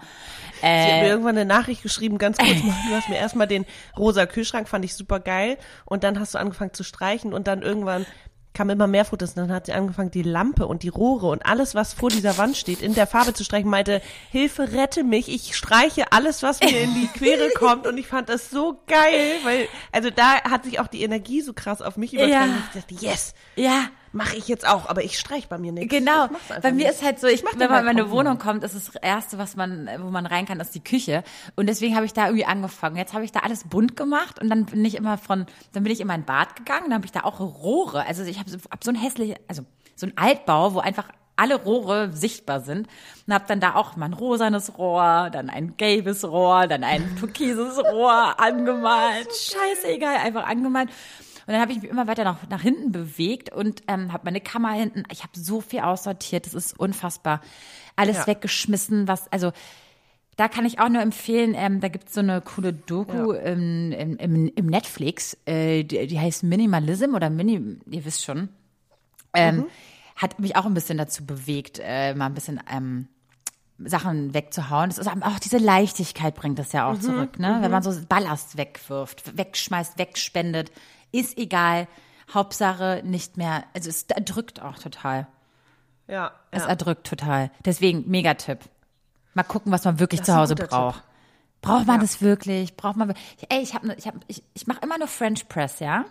Sie hat mir Äh, irgendwann eine Nachricht geschrieben, ganz kurz mal, du hast mir erstmal den rosa Kühlschrank, fand ich super geil. Und dann hast du angefangen zu streichen und dann irgendwann kam immer mehr Fotos. Und dann hat sie angefangen, die Lampe und die Rohre und alles, was vor dieser Wand steht, in der Farbe zu streichen, meinte, Hilfe, rette mich, ich streiche alles, was mir in die Quere kommt. Und ich fand das so geil, weil, also da hat sich auch die Energie so krass auf mich übertragen. Ja. Ich dachte, yes, ja, mache ich jetzt auch, aber ich streich bei mir nichts. Genau. Ich Bei mir nicht. ist halt so, ich, mach den wenn man in meine Wohnung kommt, ist das erste, was man, wo man rein kann, ist die Küche. Und deswegen habe ich da irgendwie angefangen. Jetzt habe ich da alles bunt gemacht und dann bin ich immer von, dann bin ich in mein Bad gegangen, dann habe ich da auch Rohre. Also ich habe so, hab so ein hässlich, also so ein Altbau, wo einfach alle Rohre sichtbar sind und habe dann da auch mal ein rosanes Rohr, dann ein gelbes Rohr, dann ein türkises Rohr angemalt. Scheißegal, einfach angemalt. Und dann habe ich mich immer weiter nach, nach hinten bewegt und ähm, habe meine Kammer hinten. Ich habe so viel aussortiert, das ist unfassbar. Alles Ja. weggeschmissen, was, also da kann ich auch nur empfehlen, ähm, da gibt's so eine coole Doku im, im, im, im Netflix, äh, die, die heißt Minimalism oder Mini, ihr wisst schon. Ähm, Hat mich auch ein bisschen dazu bewegt, äh, mal ein bisschen ähm, Sachen wegzuhauen. Das ist auch diese Leichtigkeit bringt das ja auch zurück, ne? Wenn man so Ballast wegwirft, wegschmeißt, wegspendet, ist egal. Hauptsache nicht mehr, also es erdrückt auch total. Ja, Es ja. erdrückt total. Deswegen, Megatipp. Mal gucken, was man wirklich Das zu Hause braucht. Braucht man das wirklich? Braucht man Ey, ich habe ich hab, ich, ich mache immer nur French Press, ja?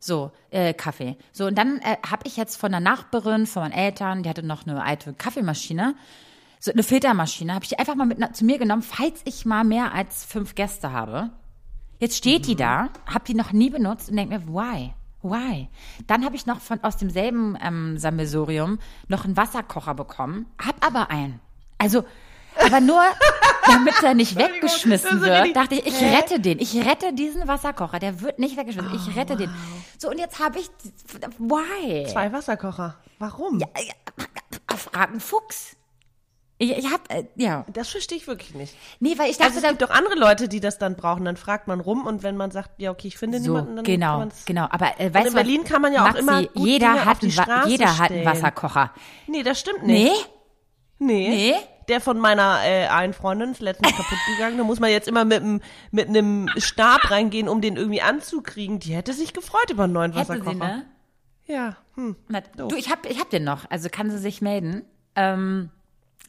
So, äh, Kaffee. So, und dann äh, habe ich jetzt von der Nachbarin, von meinen Eltern, die hatte noch eine alte Kaffeemaschine, so eine Filtermaschine, habe ich die einfach mal mit zu mir genommen, falls ich mal mehr als fünf Gäste habe. Jetzt steht die da, habe die noch nie benutzt und denk mir, why? Why? Dann habe ich noch von aus demselben ähm, Sammelsurium noch einen Wasserkocher bekommen, hab aber einen. Also, aber nur, damit er nicht weggeschmissen wird, dachte ich, ich rette den. Ich rette diesen Wasserkocher. Der wird nicht weggeschmissen. ich Oh, rette den. So, und jetzt habe ich, why? Zwei Wasserkocher. Warum? Fragen Fuchs. Ich, ich hab, äh, ja. Das verstehe ich wirklich nicht. Nee, weil ich dachte, Also es gibt doch andere Leute, die das dann brauchen. Dann fragt man rum und wenn man sagt, ja okay, ich finde so, niemanden, dann kann genau, man's genau. Aber äh, weißt in du was? Berlin kann man ja auch Maxi, immer gut jeder Dinge hat auf Straße jeder hat einen. Wasserkocher. Nee, das stimmt Nee? nicht. Nee. Nee? Der von meiner äh, einen Freundin ist letztens kaputt gegangen. Da muss man jetzt immer mit einem mit einem Stab reingehen, um den irgendwie anzukriegen. Die hätte sich gefreut über einen neuen Hätte Wasserkocher. sie, ne? Ja. Hm. Na, du, ich hab, ich hab den noch. Also kann sie sich melden. Ähm,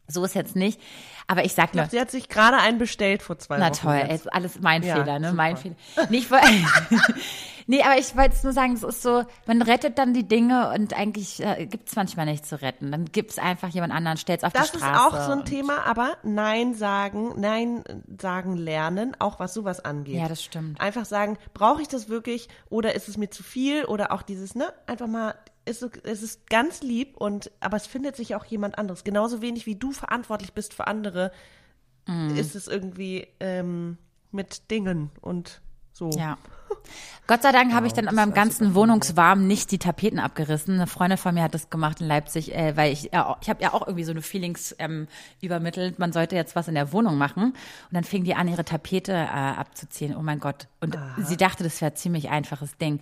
so ist jetzt nicht. Aber ich sag nur, Sie hat sich gerade einen bestellt vor zwei Na Wochen. toll, jetzt. alles mein Ja, Fehler, ne? super. Mein Fehler. Nicht, weil, Nee, aber ich wollte es nur sagen, es ist so, man rettet dann die Dinge und eigentlich äh, gibt es manchmal nicht zu retten. Dann gibt es einfach jemand anderen, stellt es auf Das die ist Straße. auch so ein Thema, aber Nein sagen, Nein sagen lernen, auch was sowas angeht. Ja, das stimmt. Einfach sagen, brauche ich das wirklich oder ist es mir zu viel oder auch dieses, ne, einfach mal, ist, es ist ganz lieb und, aber es findet sich auch jemand anderes. Genauso wenig wie du verantwortlich bist für andere, Mhm. ist es irgendwie ähm, mit Dingen und so. Ja. Gott sei Dank habe ich dann an meinem ganzen Wohnungswarm nicht die Tapeten abgerissen. Eine Freundin von mir hat das gemacht in Leipzig, äh, weil ich, ja, ich habe ja auch irgendwie so eine Feelings ähm, übermittelt, man sollte jetzt was in der Wohnung machen. Und dann fing die an, ihre Tapete äh, abzuziehen. Oh mein Gott. Und sie dachte, das wäre ein ziemlich einfaches Ding.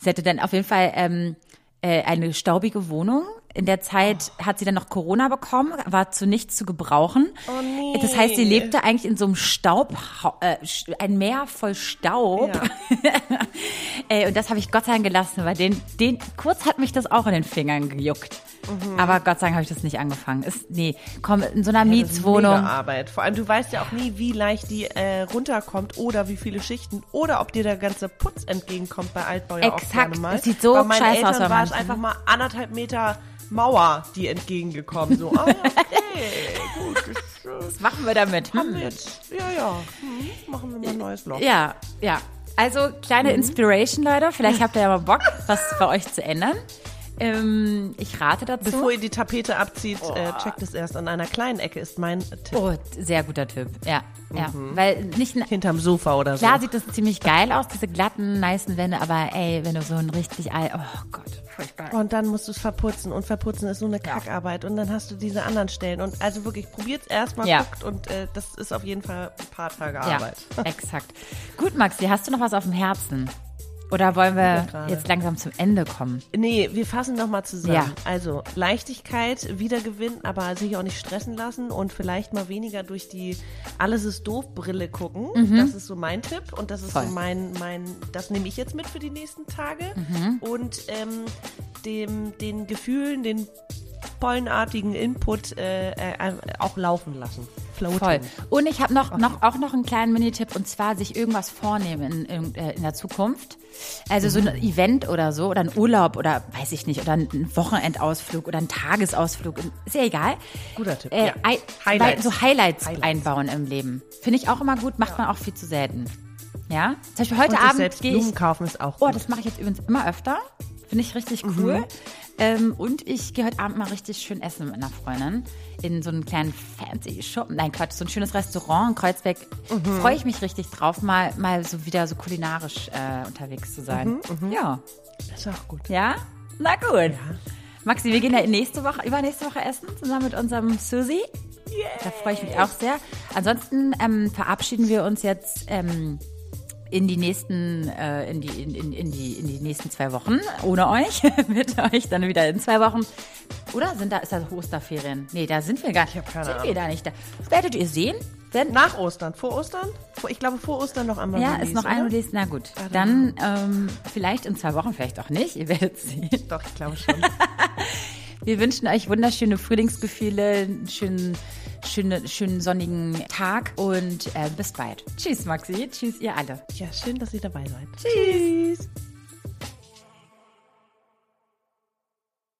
Sie hätte dann auf jeden Fall ähm, äh, eine staubige Wohnung. In der Zeit hat sie dann noch Corona bekommen, war zu nichts zu gebrauchen. Oh nee. Das heißt, sie lebte eigentlich in so einem Staub, äh, ein Meer voll Staub. Ja. Ey, und das habe ich Gott sei Dank gelassen, weil den, den, kurz hat mich das auch in den Fingern gejuckt. Mhm. Aber Gott sei Dank habe ich das nicht angefangen. Ist, nee, komm, in so einer Das ist Mietswohnung. mega Arbeit. Vor allem, du weißt ja auch nie, wie leicht die äh, runterkommt oder wie viele Schichten oder ob dir der ganze Putz entgegenkommt bei Altbau ja auch Exakt. gerne mal. Es sieht so bei meinen scheiße Eltern aus war es einfach mal anderthalb Meter Mauer, die entgegengekommen. So, ah, okay, gut, das, Was machen wir damit? haben wir Hm. jetzt, ja, ja, hm, machen wir mal ein neues Loch. Ja, ja. Also kleine Mhm. Inspiration, Leute. Vielleicht habt ihr ja mal Bock, was bei euch zu ändern. Ähm, ich rate dazu. Bevor ihr die Tapete abzieht, äh, checkt es erst an einer kleinen Ecke, ist mein Tipp. oh, sehr guter Tipp. Ja, ja. Mhm. Weil nicht, Hinterm Sofa oder so. Klar sieht das ziemlich geil aus, diese glatten, nicen Wände, aber ey, wenn du so ein richtig all, oh Gott, furchtbar. Und dann musst du es verputzen und verputzen ist so eine Kackarbeit und dann hast du diese anderen Stellen und also wirklich probiert's erstmal, Ja. guckt und äh, das ist auf jeden Fall ein paar Tage Ja, Arbeit. exakt. Gut, Maxi, hast du noch was auf dem Herzen? Oder wollen wir jetzt langsam zum Ende kommen? Nee, wir fassen nochmal zusammen. Ja. Also Leichtigkeit, Wiedergewinnen, aber sich auch nicht stressen lassen und vielleicht mal weniger durch die Alles ist doof Brille gucken. Das ist so mein Tipp und das ist Mhm. Voll. so mein, mein, das nehme ich jetzt mit für die nächsten Tage. Mhm. Und ähm, dem, den Gefühlen, den pollenartigen Input äh, äh, auch laufen lassen. Floating. Voll. Und ich habe noch, noch, auch noch einen kleinen Minitipp und zwar sich irgendwas vornehmen in, in, äh, in der Zukunft. Also so ein Event oder so oder ein Urlaub oder weiß ich nicht oder ein Wochenendausflug oder ein Tagesausflug. Ist ja egal. Guter Tipp, Äh, ja. Highlights. So Highlights, Highlights. einbauen im Leben. Finde ich auch immer gut, macht man auch viel zu selten. Ja? Zum Beispiel heute Und Abend selbst Blumen kaufen ist auch Oh, gut. das mache ich jetzt übrigens immer öfter. Finde ich richtig cool. Ähm, und ich gehe heute Abend mal richtig schön essen mit einer Freundin in so einen kleinen fancy Shop. Nein, Quatsch, so ein schönes Restaurant in Kreuzberg. Freue ich mich richtig drauf, mal, mal so wieder so kulinarisch äh, unterwegs zu sein. Ja. ist auch gut. Ja? Na gut. Maxi, wir gehen ja nächste Woche, übernächste Woche essen, zusammen mit unserem Susi. Da freue ich mich auch sehr. Ansonsten ähm, verabschieden wir uns jetzt ähm, in die nächsten, äh, in, die, in, in, in, die, in die nächsten zwei Wochen ohne euch. mit euch dann wieder in zwei Wochen. Oder sind da, ist das Osterferien? Nee, da sind wir gar nicht. Ich keine sind Ahnung. wir da nicht da. Werdet ihr sehen. Wenn, Nach Ostern. Vor Ostern? Vor, ich glaube, vor Ostern noch einmal. ja, Release, ist noch ein? Release. Na gut. Dann ähm, vielleicht in zwei Wochen, vielleicht auch nicht. Ihr werdet sehen. Doch, ich glaube schon. Wir wünschen euch wunderschöne Frühlingsgefühle, einen schönen, schönen, schönen sonnigen Tag und äh, bis bald. Tschüss, Maxi. Tschüss, ihr alle. ja, schön, dass ihr dabei seid. Tschüss.